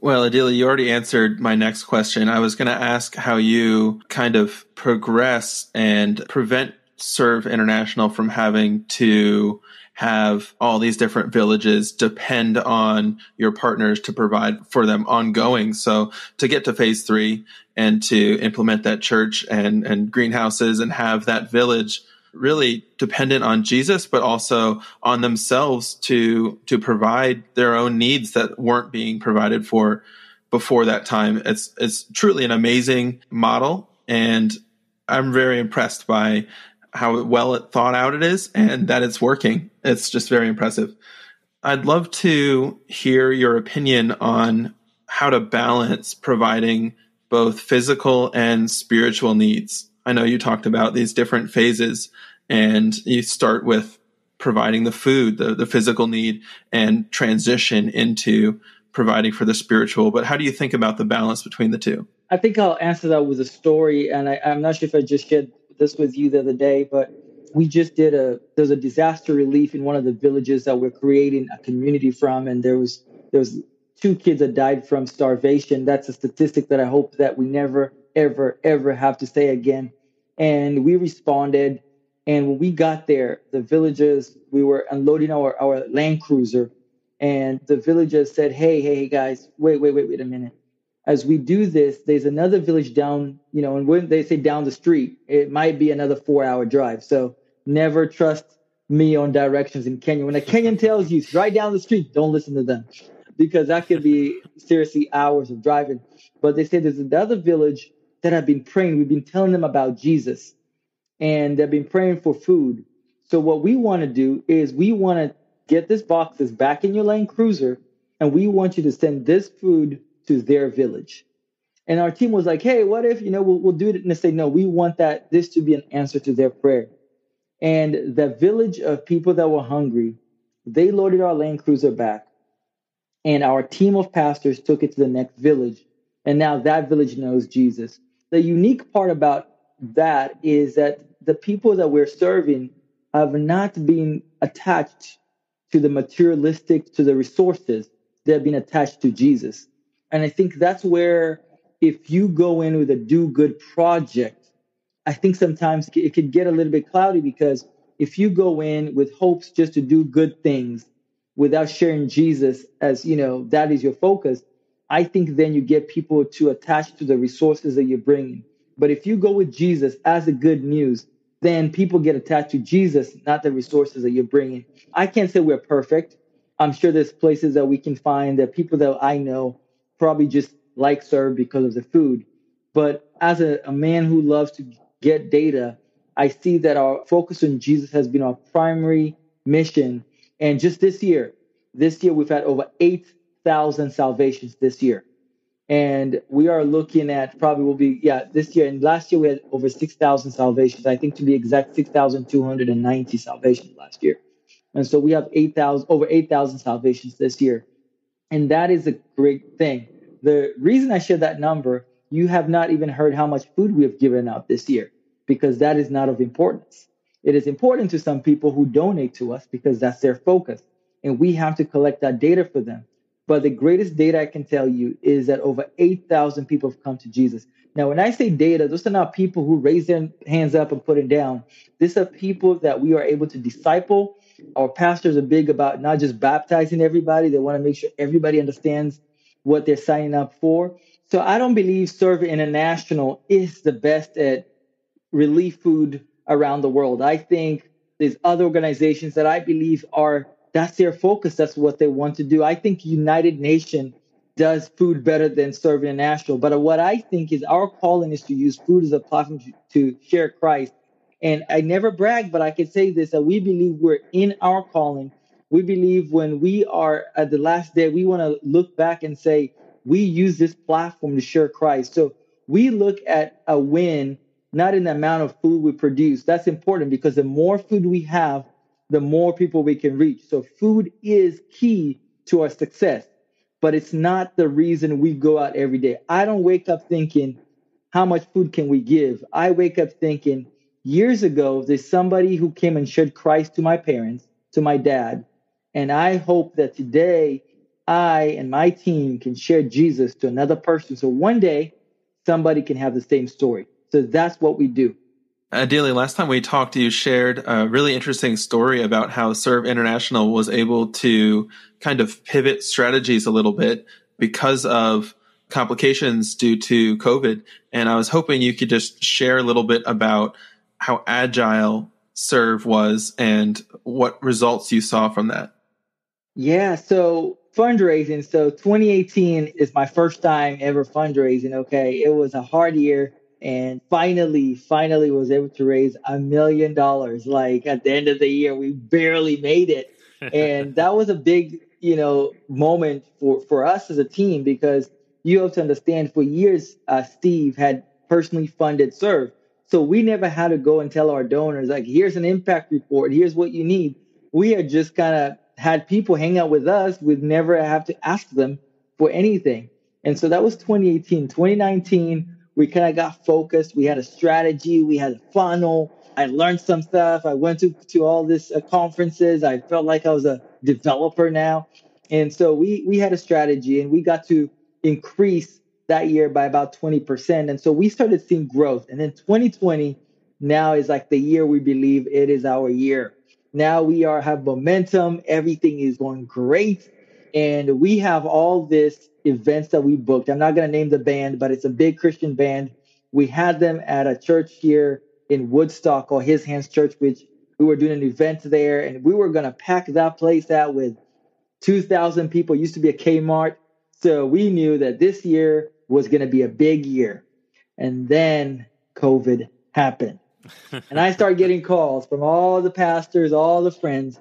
Well, Adili, you already answered my next question. I was going to ask how you kind of progress and prevent SERV International from having to have all these different villages depend on your partners to provide for them ongoing. So to get to phase three and to implement that church and, and greenhouses and have that village really dependent on Jesus, but also on themselves to to provide their own needs that weren't being provided for before that time. It's it's truly an amazing model, and I'm very impressed by how well it thought out it is and that it's working. It's just very impressive. I'd love to hear your opinion on how to balance providing both physical and spiritual needs. I know you talked about these different phases and you start with providing the food, the, the physical need and transition into providing for the spiritual. But how do you think about the balance between the two? I think I'll answer that with a story. And I, am not sure if I just shared this with you the other day, but we just did a there's a disaster relief in one of the villages that we're creating a community from, and there was there was two kids that died from starvation. That's a statistic that I hope that we never ever ever have to say again. And we responded, and when we got there, the villagers we were unloading our our Land Cruiser, and the villagers said, "Hey, hey, hey, guys, wait, wait, wait, wait a minute." As we do this, there's another village down, you know, and when they say down the street, it might be another four hour drive. So never trust me on directions in Kenya. When a Kenyan tells you right down the street, don't listen to them because that could be seriously hours of driving. But they say there's another village that have been praying. We've been telling them about Jesus and they've been praying for food. So what we want to do is we want to get this boxes back in your Land Cruiser and we want you to send this food to their village. And our team was like, hey, what if, you know, we'll, we'll do it. And they say, no, we want that, this to be an answer to their prayer. And the village of people that were hungry, they loaded our Land Cruiser back. And our team of pastors took it to the next village. And now that village knows Jesus. The unique part about that is that the people that we're serving have not been attached to the materialistic, to the resources. They've been attached to Jesus. And I think that's where, if you go in with a do good project, I think sometimes it could get a little bit cloudy because if you go in with hopes just to do good things without sharing Jesus as, you know, that is your focus, I think then you get people to attach to the resources that you're bringing. But if you go with Jesus as the good news, then people get attached to Jesus, not the resources that you're bringing. I can't say we're perfect. I'm sure there's places that we can find that people that I know probably just like SERV because of the food. But as a, a man who loves to get data, I see that our focus on Jesus has been our primary mission. And just this year, this year we've had over 8,000 salvations this year. And we are looking at probably will be, yeah, this year. And last year we had over 6,000 salvations. I think to be exact, 6,290 salvations last year. And so we have 8,000, over 8,000 salvations this year. And that is a great thing. The reason I share that number, you have not even heard how much food we have given out this year because that is not of importance. It is important to some people who donate to us because that's their focus. And we have to collect that data for them. But the greatest data I can tell you is that over 8,000 people have come to Jesus. Now, when I say data, those are not people who raise their hands up and put it down. These are people that we are able to disciple our pastors are big about not just baptizing everybody, they want to make sure everybody understands what they're signing up for. So I don't believe SERV International is the best at relief food around the world. I think there's other organizations that I believe are that's their focus. That's what they want to do. I think United Nation does food better than SERV International. But what I think is our calling is to use food as a platform to share Christ and I never brag, but I can say this that we believe we're in our calling. We believe when we are at the last day, we want to look back and say, we use this platform to share Christ. So we look at a win, not in the amount of food we produce. That's important because the more food we have, the more people we can reach. So food is key to our success, but it's not the reason we go out every day. I don't wake up thinking, how much food can we give? I wake up thinking, years ago, there's somebody who came and shared Christ to my parents, to my dad. And I hope that today I and my team can share Jesus to another person. So one day somebody can have the same story. So that's what we do. Uh, Adili, last time we talked, you shared a really interesting story about how SERV International was able to kind of pivot strategies a little bit because of complications due to COVID. And I was hoping you could just share a little bit about how agile SERV was and what results you saw from that. Yeah, so fundraising. So 2018 is my first time ever fundraising. Okay, it was a hard year, and finally, finally was able to raise a million dollars. Like at the end of the year, we barely made it, and *laughs* that was a big, you know, moment for for us as a team because you have to understand for years, uh, Steve had personally funded SERV. So we never had to go and tell our donors, like, here's an impact report, here's what you need. We had just kind of had people hang out with us. We'd never have to ask them for anything. And so that was 2018. 2019, we kind of got focused. We had a strategy, we had a funnel. I learned some stuff. I went to, to all these uh, conferences. I felt like I was a developer now. And so we we had a strategy and we got to increase that year by about 20%. And so we started seeing growth. And then 2020 now is like the year we believe it is our year. Now we are have momentum, everything is going great. And we have all this events that we booked. I'm not going to name the band, but it's a big Christian band. We had them at a church here in Woodstock called His Hands Church, which we were doing an event there, and we were going to pack that place out with 2,000 people. It used to be a Kmart. So we knew that this year was going to be a big year. And then COVID happened. *laughs* and I started getting calls from all the pastors, all the friends,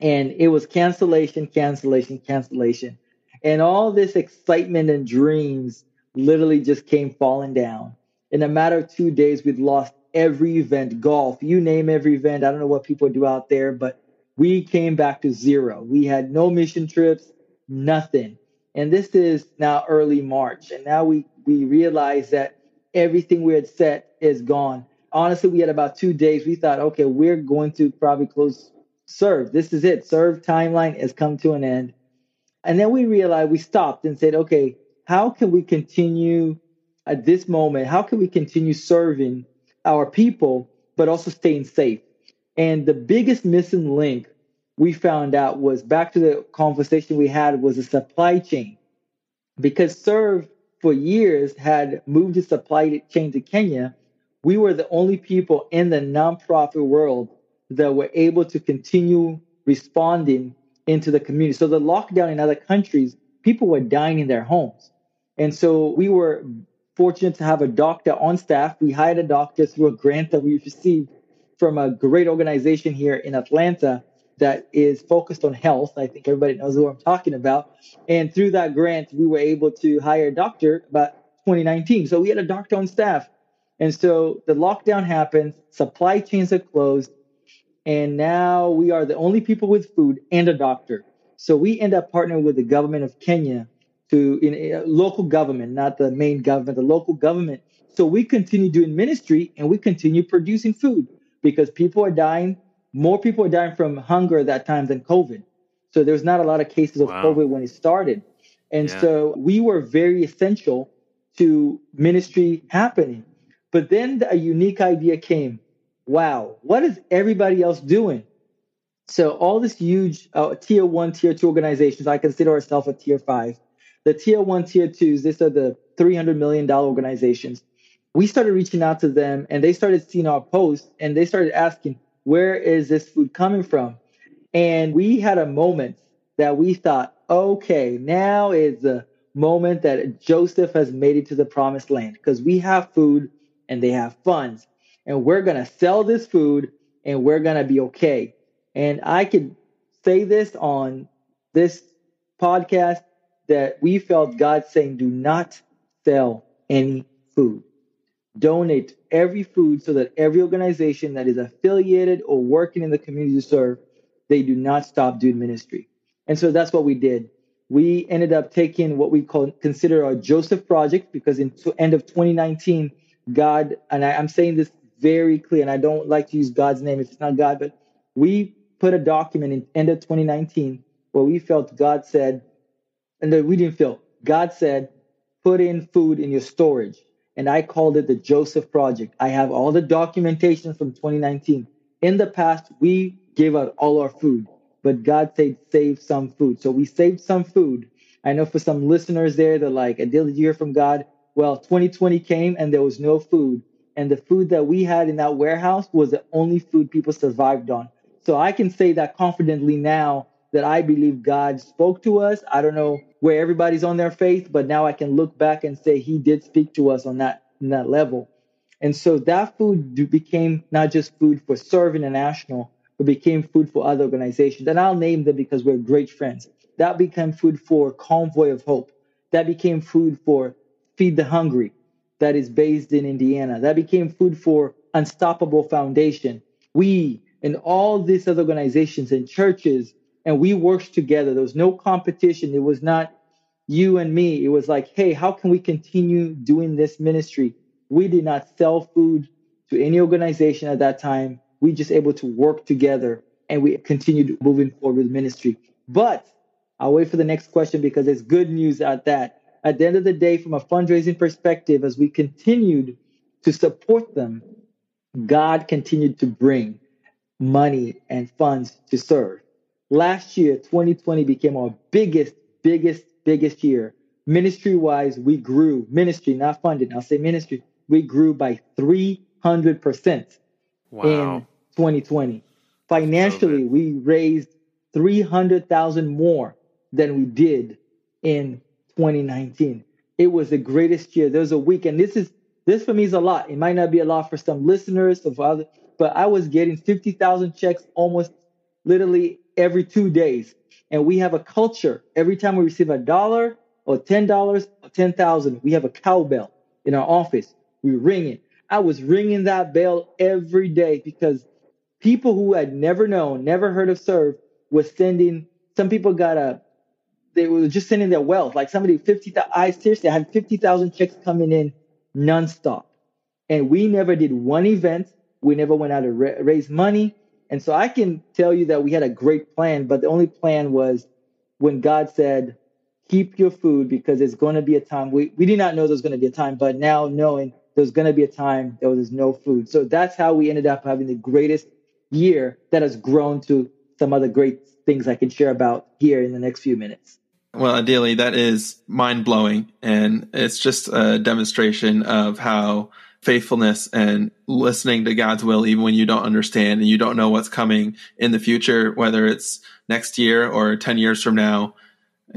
and it was cancellation, cancellation, cancellation. And all this excitement and dreams literally just came falling down. In a matter of two days, we'd lost every event, golf, you name every event. I don't know what people do out there, but we came back to zero. We had no mission trips, nothing. And this is now early March. And now we, we realize that everything we had set is gone. Honestly, we had about two days. We thought, okay, we're going to probably close SERV. This is it. SERV timeline has come to an end. And then we realized we stopped and said, okay, how can we continue at this moment? How can we continue serving our people, but also staying safe? And the biggest missing link we found out was back to the conversation we had was the supply chain. Because SERV for years had moved the supply chain to Kenya, we were the only people in the nonprofit world that were able to continue responding into the community. So the lockdown in other countries, people were dying in their homes. And so we were fortunate to have a doctor on staff. We hired a doctor through a grant that we received from a great organization here in Atlanta that is focused on health. I think everybody knows who I'm talking about. And through that grant, we were able to hire a doctor about 2019. So we had a doctor on staff. And so the lockdown happens, supply chains are closed, and now we are the only people with food and a doctor. So we end up partnering with the government of Kenya to in local government, not the main government, the local government. So we continue doing ministry and we continue producing food because people are dying more people are dying from hunger at that time than COVID. So there's not a lot of cases of wow. COVID when it started. And yeah. so we were very essential to ministry happening. But then a unique idea came. Wow, what is everybody else doing? So all this huge uh, tier one, tier two organizations, I consider ourselves a tier five. The tier one, tier twos, these are the $300 million organizations. We started reaching out to them and they started seeing our posts and they started asking, where is this food coming from? And we had a moment that we thought, okay, now is the moment that Joseph has made it to the promised land because we have food and they have funds. And we're going to sell this food and we're going to be okay. And I could say this on this podcast that we felt God saying, do not sell any food donate every food so that every organization that is affiliated or working in the community to serve, they do not stop doing ministry. And so that's what we did. We ended up taking what we call consider our Joseph project because in to end of 2019, God, and I, I'm saying this very clear, and I don't like to use God's name if it's not God, but we put a document in end of 2019 where we felt God said, and that we didn't feel, God said, put in food in your storage and I called it the Joseph Project. I have all the documentation from 2019. In the past, we gave out all our food, but God said save some food. So we saved some food. I know for some listeners there, they're like, did you hear from God? Well, 2020 came and there was no food. And the food that we had in that warehouse was the only food people survived on. So I can say that confidently now that I believe God spoke to us. I don't know where everybody's on their faith, but now I can look back and say He did speak to us on that on that level. And so that food became not just food for SERV International, but became food for other organizations. And I'll name them because we're great friends. That became food for Convoy of Hope. That became food for Feed the Hungry, that is based in Indiana. That became food for Unstoppable Foundation. We and all these other organizations and churches, and we worked together. There was no competition. It was not you and me. It was like, hey, how can we continue doing this ministry? We did not sell food to any organization at that time. We just able to work together and we continued moving forward with ministry. But I'll wait for the next question because there's good news at that. At the end of the day, from a fundraising perspective, as we continued to support them, God continued to bring money and funds to SERV. Last year, 2020 became our biggest, biggest, biggest year. Ministry wise, we grew. Ministry, not funded. I'll say ministry. We grew by 300% wow. in 2020. Financially, we raised 300,000 more than we did in 2019. It was the greatest year. There was a week, and this is this for me is a lot. It might not be a lot for some listeners of other, but I was getting 50,000 checks almost literally every two days. And we have a culture. Every time we receive a dollar or ten dollars or ten thousand, we have a cowbell in our office. We ring it. I was ringing that bell every day because people who had never known, never heard of SERV, was sending. Some people got a they were just sending their wealth. Like somebody, 50, I seriously, I had 50,000 checks coming in nonstop. And we never did one event. We never went out to ra- raise money. And so I can tell you that we had a great plan, but the only plan was when God said, keep your food because it's going to be a time. We, we did not know there's going to be a time, but now knowing there's going to be a time there was no food. So that's how we ended up having the greatest year that has grown to some other great things I can share about here in the next few minutes. Well, Adili, that is mind blowing. And it's just a demonstration of how faithfulness and listening to God's will, even when you don't understand and you don't know what's coming in the future, whether it's next year or 10 years from now,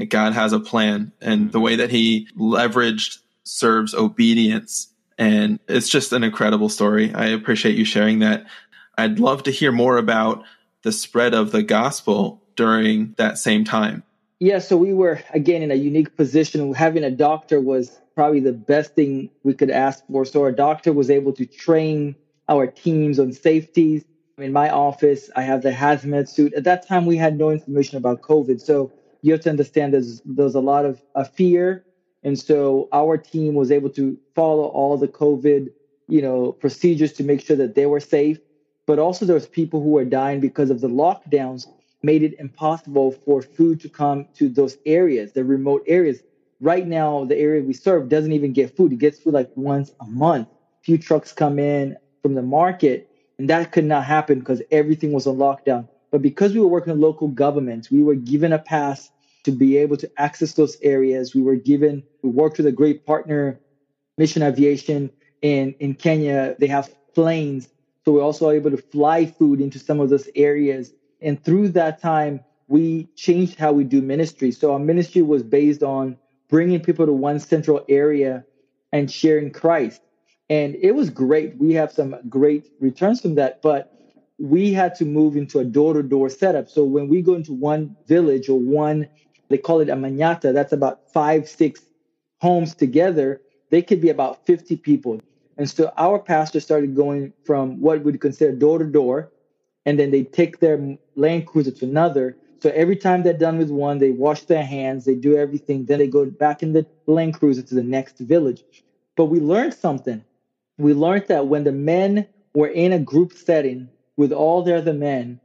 God has a plan. And the way that he leveraged SERV's obedience. And it's just an incredible story. I appreciate you sharing that. I'd love to hear more about the spread of the gospel during that same time. Yeah, so we were again in a unique position. Having a doctor was probably the best thing we could ask for. So our doctor was able to train our teams on safeties. In my office, I have the hazmat suit. At that time, we had no information about COVID. So you have to understand there's there's a lot of a fear. And so our team was able to follow all the COVID, you know, procedures to make sure that they were safe. But also there was people who were dying because of the lockdowns made it impossible for food to come to those areas, the remote areas. Right now, the area we serve doesn't even get food. It gets food like once a month. Few trucks come in from the market, and that could not happen because everything was on lockdown. But because we were working with local governments, we were given a pass to be able to access those areas. We were given, we worked with a great partner, Mission Aviation in, in Kenya. They have planes. So we're also able to fly food into some of those areas and through that time, we changed how we do ministry. So our ministry was based on bringing people to one central area and sharing Christ. And it was great. We have some great returns from that, but we had to move into a door to door setup. So when we go into one village or one, they call it a manyatta, that's about five, six homes together, they could be about 50 people. And so our pastor started going from what we'd consider door to door and then they take their Land Cruiser to another. So every time they're done with one, they wash their hands, they do everything, then they go back in the Land Cruiser to the next village. But we learned something. We learned that when the men were in a group setting with all the other men,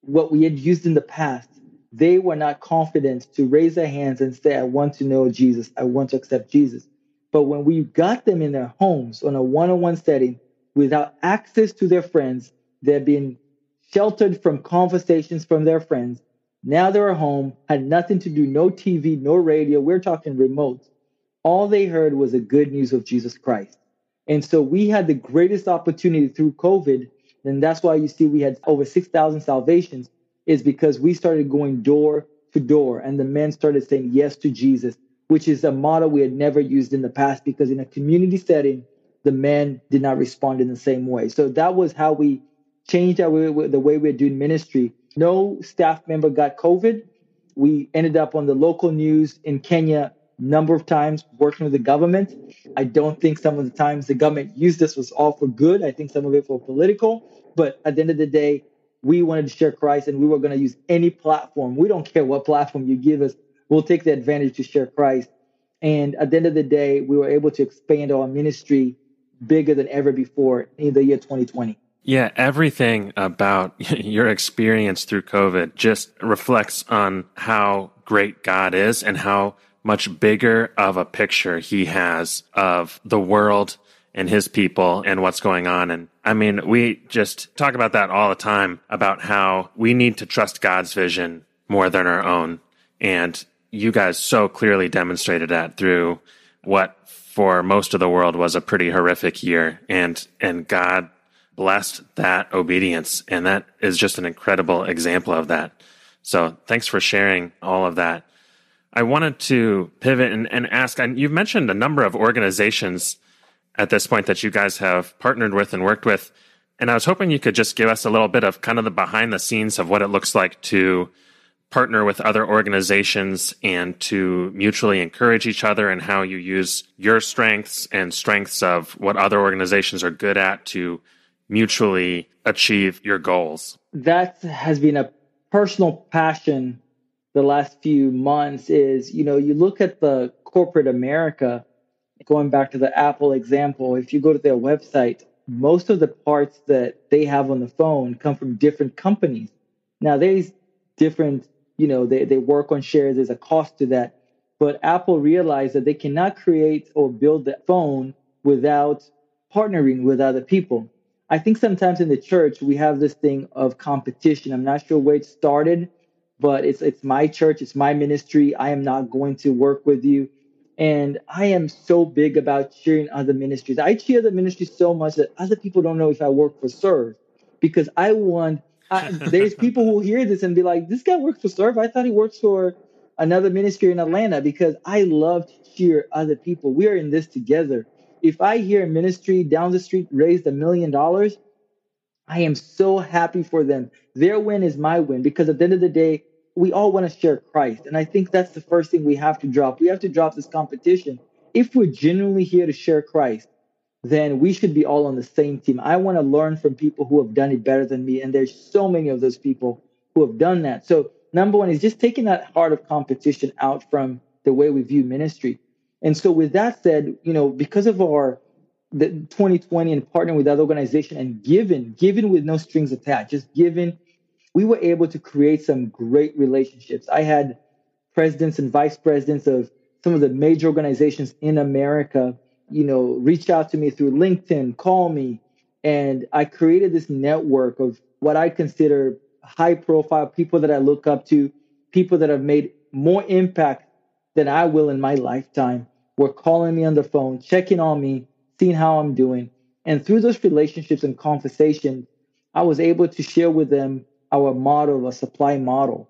what we had used in the past, they were not confident to raise their hands and say, I want to know Jesus, I want to accept Jesus. But when we got them in their homes on a one on one setting without access to their friends, they're being sheltered from conversations from their friends. Now they're at home, had nothing to do, no TV, no radio. We're talking remote. All they heard was the good news of Jesus Christ. And so we had the greatest opportunity through COVID. And that's why you see we had over 6,000 salvations, is because we started going door to door and the men started saying yes to Jesus, which is a model we had never used in the past because in a community setting, the men did not respond in the same way. So that was how we changed our the way we are doing ministry. No staff member got COVID. We ended up on the local news in Kenya number of times working with the government. I don't think some of the times the government used this was all for good. I think some of it for political. But at the end of the day, we wanted to share Christ and we were going to use any platform. We don't care what platform you give us. We'll take the advantage to share Christ. And at the end of the day, we were able to expand our ministry bigger than ever before in the year 2020. Yeah, everything about *laughs* your experience through COVID just reflects on how great God is and how much bigger of a picture he has of the world and his people and what's going on. And I mean, we just talk about that all the time about how we need to trust God's vision more than our own. And you guys so clearly demonstrated that through what for most of the world was a pretty horrific year. And, and God blessed that obedience. And that is just an incredible example of that. So thanks for sharing all of that. I wanted to pivot and, and ask, and you've mentioned a number of organizations at this point that you guys have partnered with and worked with. And I was hoping you could just give us a little bit of kind of the behind the scenes of what it looks like to partner with other organizations and to mutually encourage each other and how you use your strengths and strengths of what other organizations are good at to mutually achieve your goals. That has been a personal passion the last few months is, you know, you look at the corporate America, going back to the Apple example, if you go to their website, most of the parts that they have on the phone come from different companies. Now, there's different, you know, they, they work on shares, there's a cost to that. But Apple realized that they cannot create or build the phone without partnering with other people. I think sometimes in the church, we have this thing of competition. I'm not sure where it started, but it's it's my church, it's my ministry. I am not going to work with you. And I am so big about cheering other ministries. I cheer the ministry so much that other people don't know if I work for SERV because I want. I, *laughs* there's people who hear this and be like, "This guy works for SERV. I thought he works for another ministry in Atlanta." Because I love to cheer other people. We are in this together. If I hear a ministry down the street raised a million dollars, I am so happy for them. Their win is my win because at the end of the day, we all want to share Christ. And I think that's the first thing we have to drop. We have to drop this competition. If we're genuinely here to share Christ, then we should be all on the same team. I want to learn from people who have done it better than me. And there's so many of those people who have done that. So, number one is just taking that heart of competition out from the way we view ministry. And so, with that said, you know, because of our the 2020 and partnering with that organization and given, given with no strings attached, just given, we were able to create some great relationships. I had presidents and vice presidents of some of the major organizations in America, you know, reach out to me through LinkedIn, call me, and I created this network of what I consider high profile people that I look up to, people that have made more impact than I will in my lifetime. Were calling me on the phone, checking on me, seeing how I'm doing. And through those relationships and conversations, I was able to share with them our model, a supply model,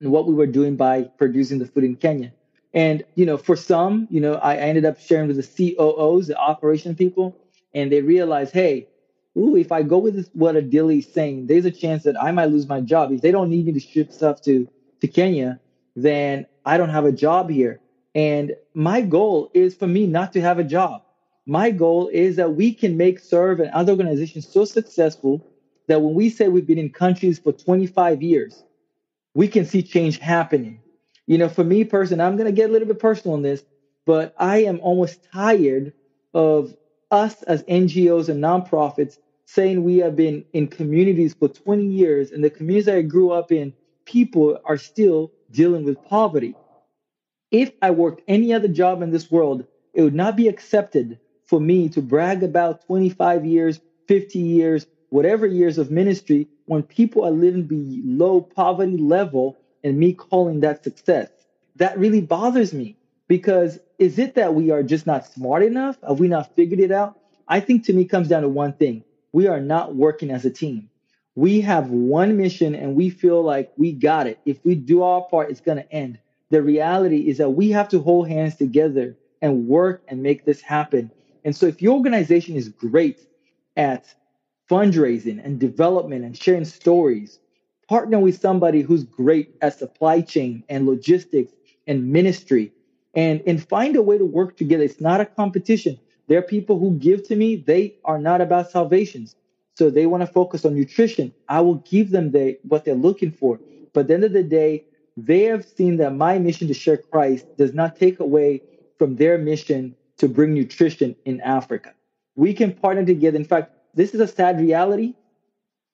and what we were doing by producing the food in Kenya. And, you know, for some, you know, I ended up sharing with the COOs, the operation people, and they realized, hey, ooh, if I go with this, what Adili is saying, there's a chance that I might lose my job. If they don't need me to ship stuff to, to Kenya, then I don't have a job here. And my goal is for me not to have a job my goal is that we can make SERV and other organizations so successful that when we say we've been in countries for 25 years we can see change happening you know for me personally i'm going to get a little bit personal on this but i am almost tired of us as ngos and nonprofits saying we have been in communities for 20 years and the communities i grew up in people are still dealing with poverty if i worked any other job in this world it would not be accepted for me to brag about 25 years, 50 years, whatever years of ministry when people are living below poverty level and me calling that success. That really bothers me because is it that we are just not smart enough? Have we not figured it out? I think to me comes down to one thing. We are not working as a team. We have one mission and we feel like we got it. If we do our part, it's going to end. The reality is that we have to hold hands together and work and make this happen. And so if your organization is great at fundraising and development and sharing stories, partner with somebody who's great at supply chain and logistics and ministry and and find a way to work together it's not a competition there are people who give to me they are not about salvations so they want to focus on nutrition. I will give them the, what they're looking for. But at the end of the day they have seen that my mission to share christ does not take away from their mission to bring nutrition in africa. We can partner together. In fact this is a sad reality.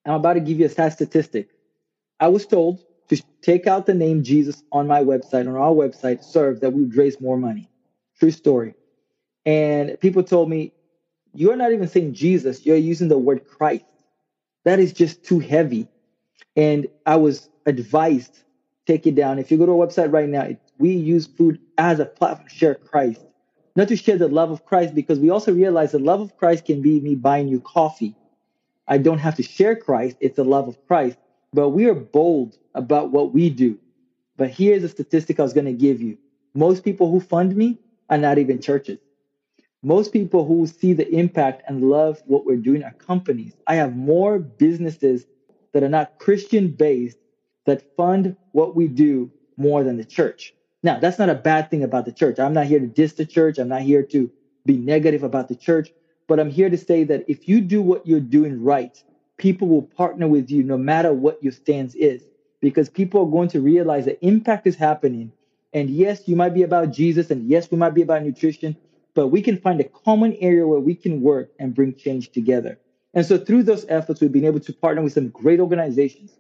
I'm about to give you a sad statistic. I was told to take out the name Jesus on my website, on our website, serve that we would raise more money. True story. And people told me, You're not even saying Jesus, you're using the word Christ. That is just too heavy. And I was advised, take it down. If you go to our website right now, we use food as a platform to share Christ, not to share the love of Christ, because we also realize the love of Christ can be me buying you coffee. I don't have to share Christ, it's the love of Christ but we are bold about what we do. But here's a statistic I was going to give you. Most people who fund me are not even churches. Most people who see the impact and love what we're doing are companies. I have more businesses that are not Christian based that fund what we do more than the church. Now, that's not a bad thing about the church. I'm not here to diss the church. I'm not here to be negative about the church, but I'm here to say that if you do what you're doing right, people will partner with you no matter what your stance is because people are going to realize that impact is happening. And yes, you might be about Jesus, and yes, we might be about nutrition, but we can find a common area where we can work and bring change together. And so through those efforts, we've been able to partner with some great organizations.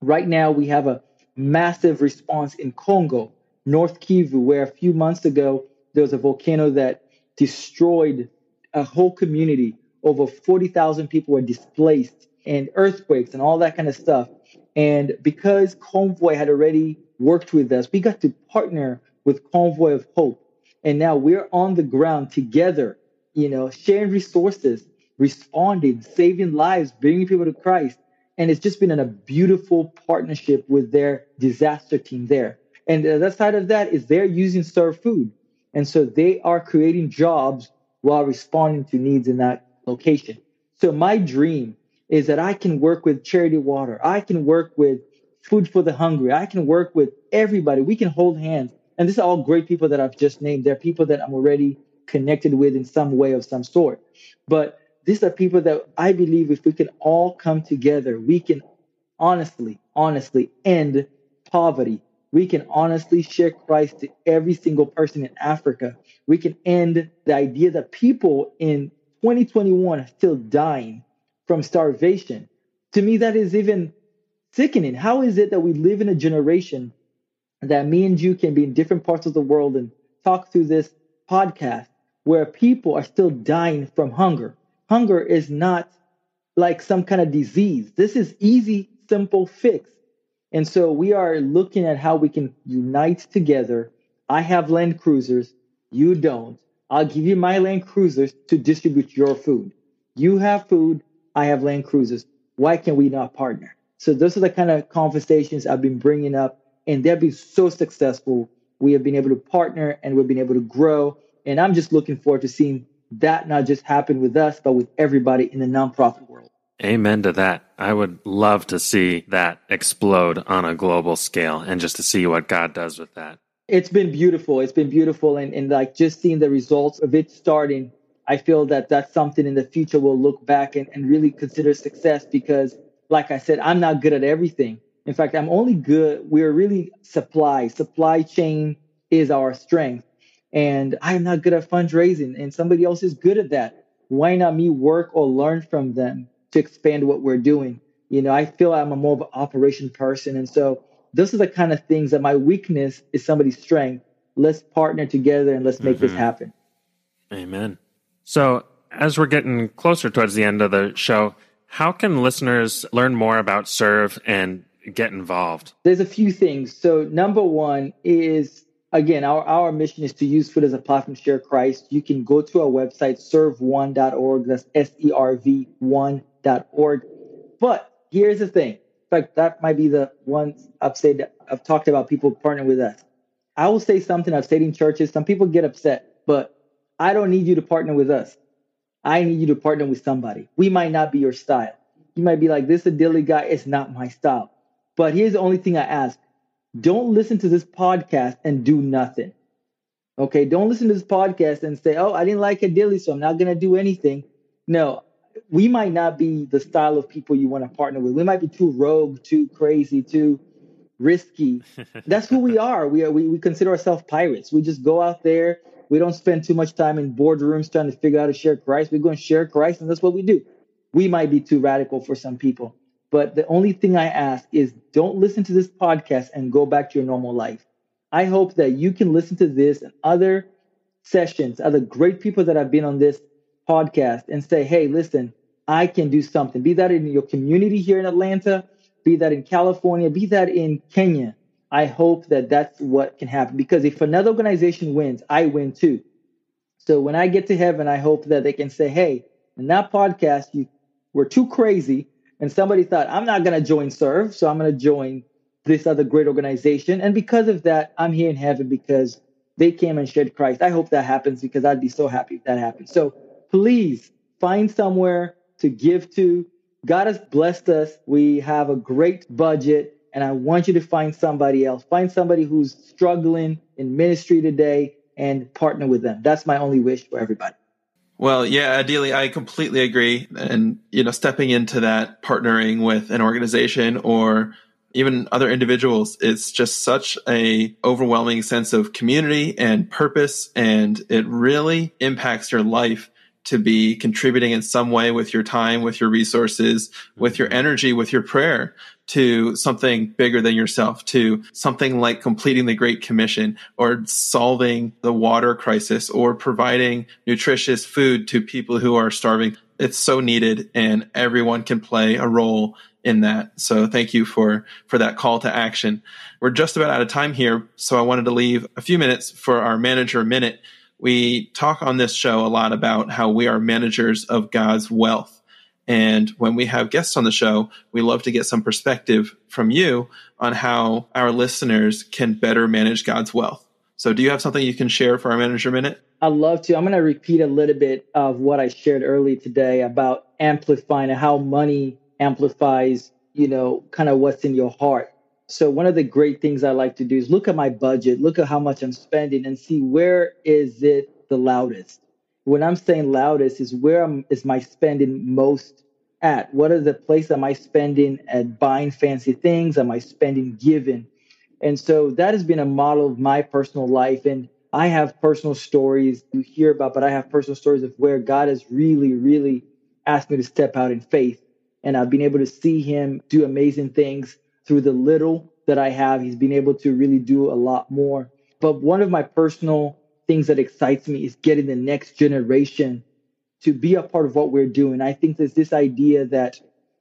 Right now, we have a massive response in Congo, North Kivu, where a few months ago, there was a volcano that destroyed a whole community over 40,000 people were displaced and earthquakes and all that kind of stuff. And because Convoy had already worked with us, we got to partner with Convoy of Hope. And now we're on the ground together, you know, sharing resources, responding, saving lives, bringing people to Christ. And it's just been a beautiful partnership with their disaster team there. And the other side of that is they're using SERV Food. And so they are creating jobs while responding to needs in that location. So my dream is that I can work with Charity Water. I can work with Food for the Hungry. I can work with everybody. We can hold hands. And these are all great people that I've just named. They're people that I'm already connected with in some way of some sort. But these are people that I believe if we can all come together, we can honestly, honestly end poverty. We can honestly share Christ to every single person in Africa. We can end the idea that people in 2021 are still dying from starvation. To me, that is even sickening. How is it that we live in a generation that me and you can be in different parts of the world and talk through this podcast where people are still dying from hunger? Hunger is not like some kind of disease. This is easy, simple fix. And so we are looking at how we can unite together. I have land cruisers, you don't. I'll give you my Land Cruisers to distribute your food. You have food, I have Land Cruisers. Why can we not partner? So those are the kind of conversations I've been bringing up, and they've been so successful. We have been able to partner and we've been able to grow. And I'm just looking forward to seeing that not just happen with us, but with everybody in the nonprofit world. Amen to that. I would love to see that explode on a global scale and just to see what God does with that. It's been beautiful. It's been beautiful. And, and like just seeing the results of it starting, I feel that that's something in the future we'll look back and, and really consider success because, like I said, I'm not good at everything. In fact, I'm only good. We're really supply. Supply chain is our strength. And I'm not good at fundraising, and somebody else is good at that. Why not me work or learn from them to expand what we're doing? You know, I feel I'm a more of an operation person. And so those are the kind of things that my weakness is somebody's strength. Let's partner together and let's make mm-hmm. this happen. Amen. So, as we're getting closer towards the end of the show, how can listeners learn more about SERV and get involved? There's a few things. So, number one is again, our, our mission is to use food as a platform to share Christ. You can go to our website, serv1.org. That's S E R V 1.org. But here's the thing. In fact, that might be the one I've said, I've talked about people partnering with us. I will say something I've said in churches. Some people get upset, but I don't need you to partner with us. I need you to partner with somebody. We might not be your style. You might be like, this Adili guy is not my style. But here's the only thing I ask don't listen to this podcast and do nothing. Okay, don't listen to this podcast and say, "Oh, I didn't like it Adili, so I'm not gonna do anything." No, we might not be the style of people you want to partner with. We might be too rogue, too crazy, too risky. *laughs* That's who we are. We are we, we consider ourselves pirates. We just go out there. We don't spend too much time in boardrooms trying to figure out how to share Christ. We go and share Christ, and that's what we do. We might be too radical for some people. But the only thing I ask is don't listen to this podcast and go back to your normal life. I hope that you can listen to this and other sessions, other great people that have been on this podcast and say, hey, listen, I can do something. Be that in your community here in Atlanta, be that in California, be that in Kenya. I hope that that's what can happen because if another organization wins, I win too. So when I get to heaven, I hope that they can say, hey, in that podcast, you were too crazy and somebody thought, I'm not going to join SERV, so I'm going to join this other great organization. And because of that, I'm here in heaven because they came and shared Christ. I hope that happens because I'd be so happy if that happens. So please find somewhere to give to. God has blessed us. We have a great budget, and I want you to find somebody else. Find somebody who's struggling in ministry today and partner with them. That's my only wish for everybody. Well, yeah, Adili, I completely agree. And, you know, stepping into that, partnering with an organization or even other individuals, it's just such a overwhelming sense of community and purpose. And it really impacts your life to be contributing in some way with your time, with your resources, with your mm-hmm. energy, with your prayer to something bigger than yourself, to something like completing the Great Commission or solving the water crisis or providing nutritious food to people who are starving. It's so needed and everyone can play a role in that. So thank you for, for that call to action. We're just about out of time here. So I wanted to leave a few minutes for our manager minute we talk on this show a lot about how we are managers of God's wealth. And when we have guests on the show, we love to get some perspective from you on how our listeners can better manage God's wealth. So, do you have something you can share for our manager minute? I'd love to. I'm going to repeat a little bit of what I shared earlier today about amplifying and how money amplifies, you know, kind of what's in your heart. So one of the great things I like to do is look at my budget, look at how much I'm spending and see where is it the loudest. When I'm saying loudest is where I'm, is my spending most at? What are the place am I spending at buying fancy things? Am I spending giving? And so that has been a model of my personal life. And I have personal stories you hear about, but I have personal stories of where God has really, really asked me to step out in faith. And I've been able to see him do amazing things through the little that I have, he's been able to really do a lot more. But one of my personal things that excites me is getting the next generation to be a part of what we're doing. I think there's this idea that,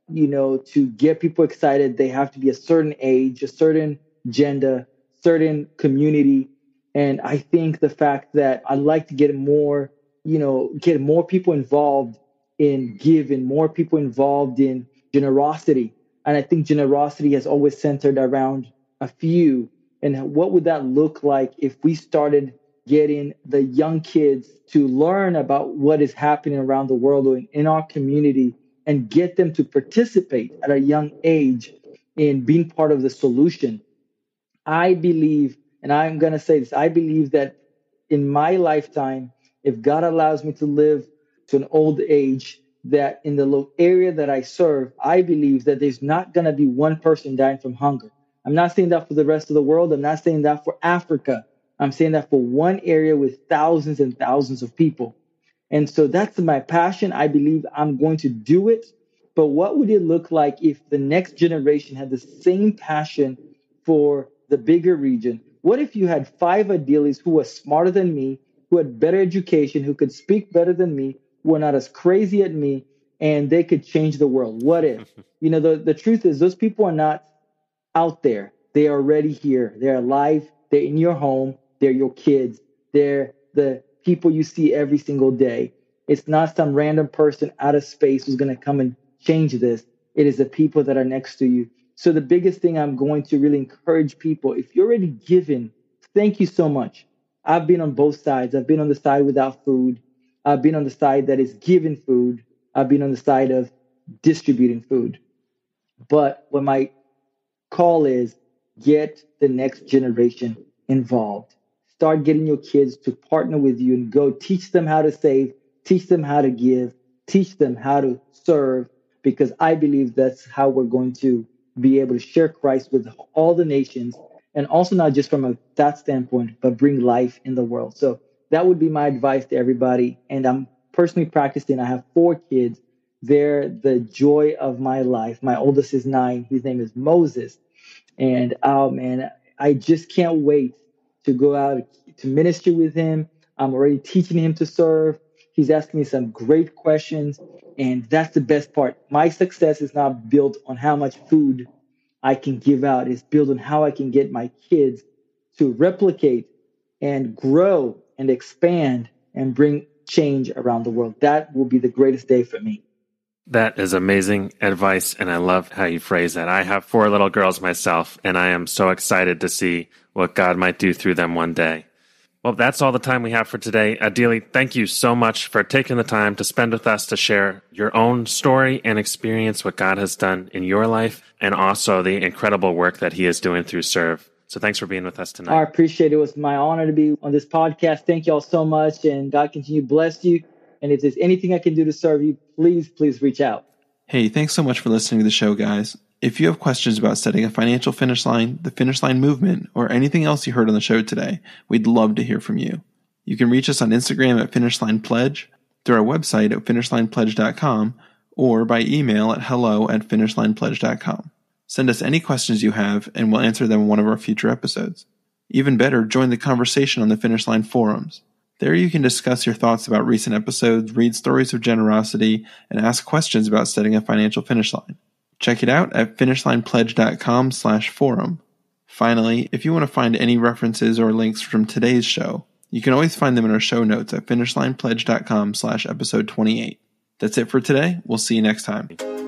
you know, to get people excited, they have to be a certain age, a certain gender, certain community. And I think the fact that I'd like to get more, you know, get more people involved in giving, more people involved in generosity. And I think generosity has always centered around a few. And what would that look like if we started getting the young kids to learn about what is happening around the world or in our community and get them to participate at a young age in being part of the solution? I believe, and I'm going to say this, I believe that in my lifetime, if God allows me to live to an old age, that in the area that I serve, I believe that there's not going to be one person dying from hunger. I'm not saying that for the rest of the world. I'm not saying that for Africa. I'm saying that for one area with thousands and thousands of people. And so that's my passion. I believe I'm going to do it. But what would it look like if the next generation had the same passion for the bigger region? What if you had five Adilis who were smarter than me, who had better education, who could speak better than me, who were not as crazy at me and they could change the world. What if? *laughs* you know, the, the truth is, those people are not out there. They are already here. They're alive. They're in your home. They're your kids, they're the people you see every single day. It's not some random person out of space who's going to come and change this. It is the people that are next to you. So, the biggest thing I'm going to really encourage people if you're already given, thank you so much. I've been on both sides. I've been on the side without food, I've been on the side that is giving food, I've been on the side of distributing food. But what my call is get the next generation involved. Start getting your kids to partner with you and go teach them how to save, teach them how to give, teach them how to serve, because I believe that's how we're going to be able to share Christ with all the nations and also not just from a that standpoint, but bring life in the world. So that would be my advice to everybody. And I'm personally practicing. I have four kids. They're the joy of my life. My oldest is nine. His name is Moses. And oh man, I just can't wait to go out to minister with him. I'm already teaching him to serve. He's asking me some great questions. And that's the best part. My success is not built on how much food I can give out, it's built on how I can get my kids to replicate and grow and expand and bring change around the world. That will be the greatest day for me. That is amazing advice, and I love how you phrase that. I have four little girls myself, and I am so excited to see what God might do through them one day. Well, that's all the time we have for today. Adili, thank you so much for taking the time to spend with us to share your own story and experience what God has done in your life and also the incredible work that He is doing through SERV. So thanks for being with us tonight. I appreciate it. It was my honor to be on this podcast. Thank you all so much, and God continue to bless you. And if there's anything I can do to serve you, please, please reach out. Hey, thanks so much for listening to the show, guys. If you have questions about setting a financial finish line, the finish line movement, or anything else you heard on the show today, we'd love to hear from you. You can reach us on Instagram at finishlinepledge, through our website at finishlinepledge.com, or by email at hello at finishlinepledge.com. Send us any questions you have, and we'll answer them in one of our future episodes. Even better, join the conversation on the Finish Line forums. There you can discuss your thoughts about recent episodes, read stories of generosity, and ask questions about setting a financial finish line. Check it out at finishlinepledge.com slash forum. Finally, if you want to find any references or links from today's show, you can always find them in our show notes at finishlinepledge.com slash episode 28. That's it for today. We'll see you next time.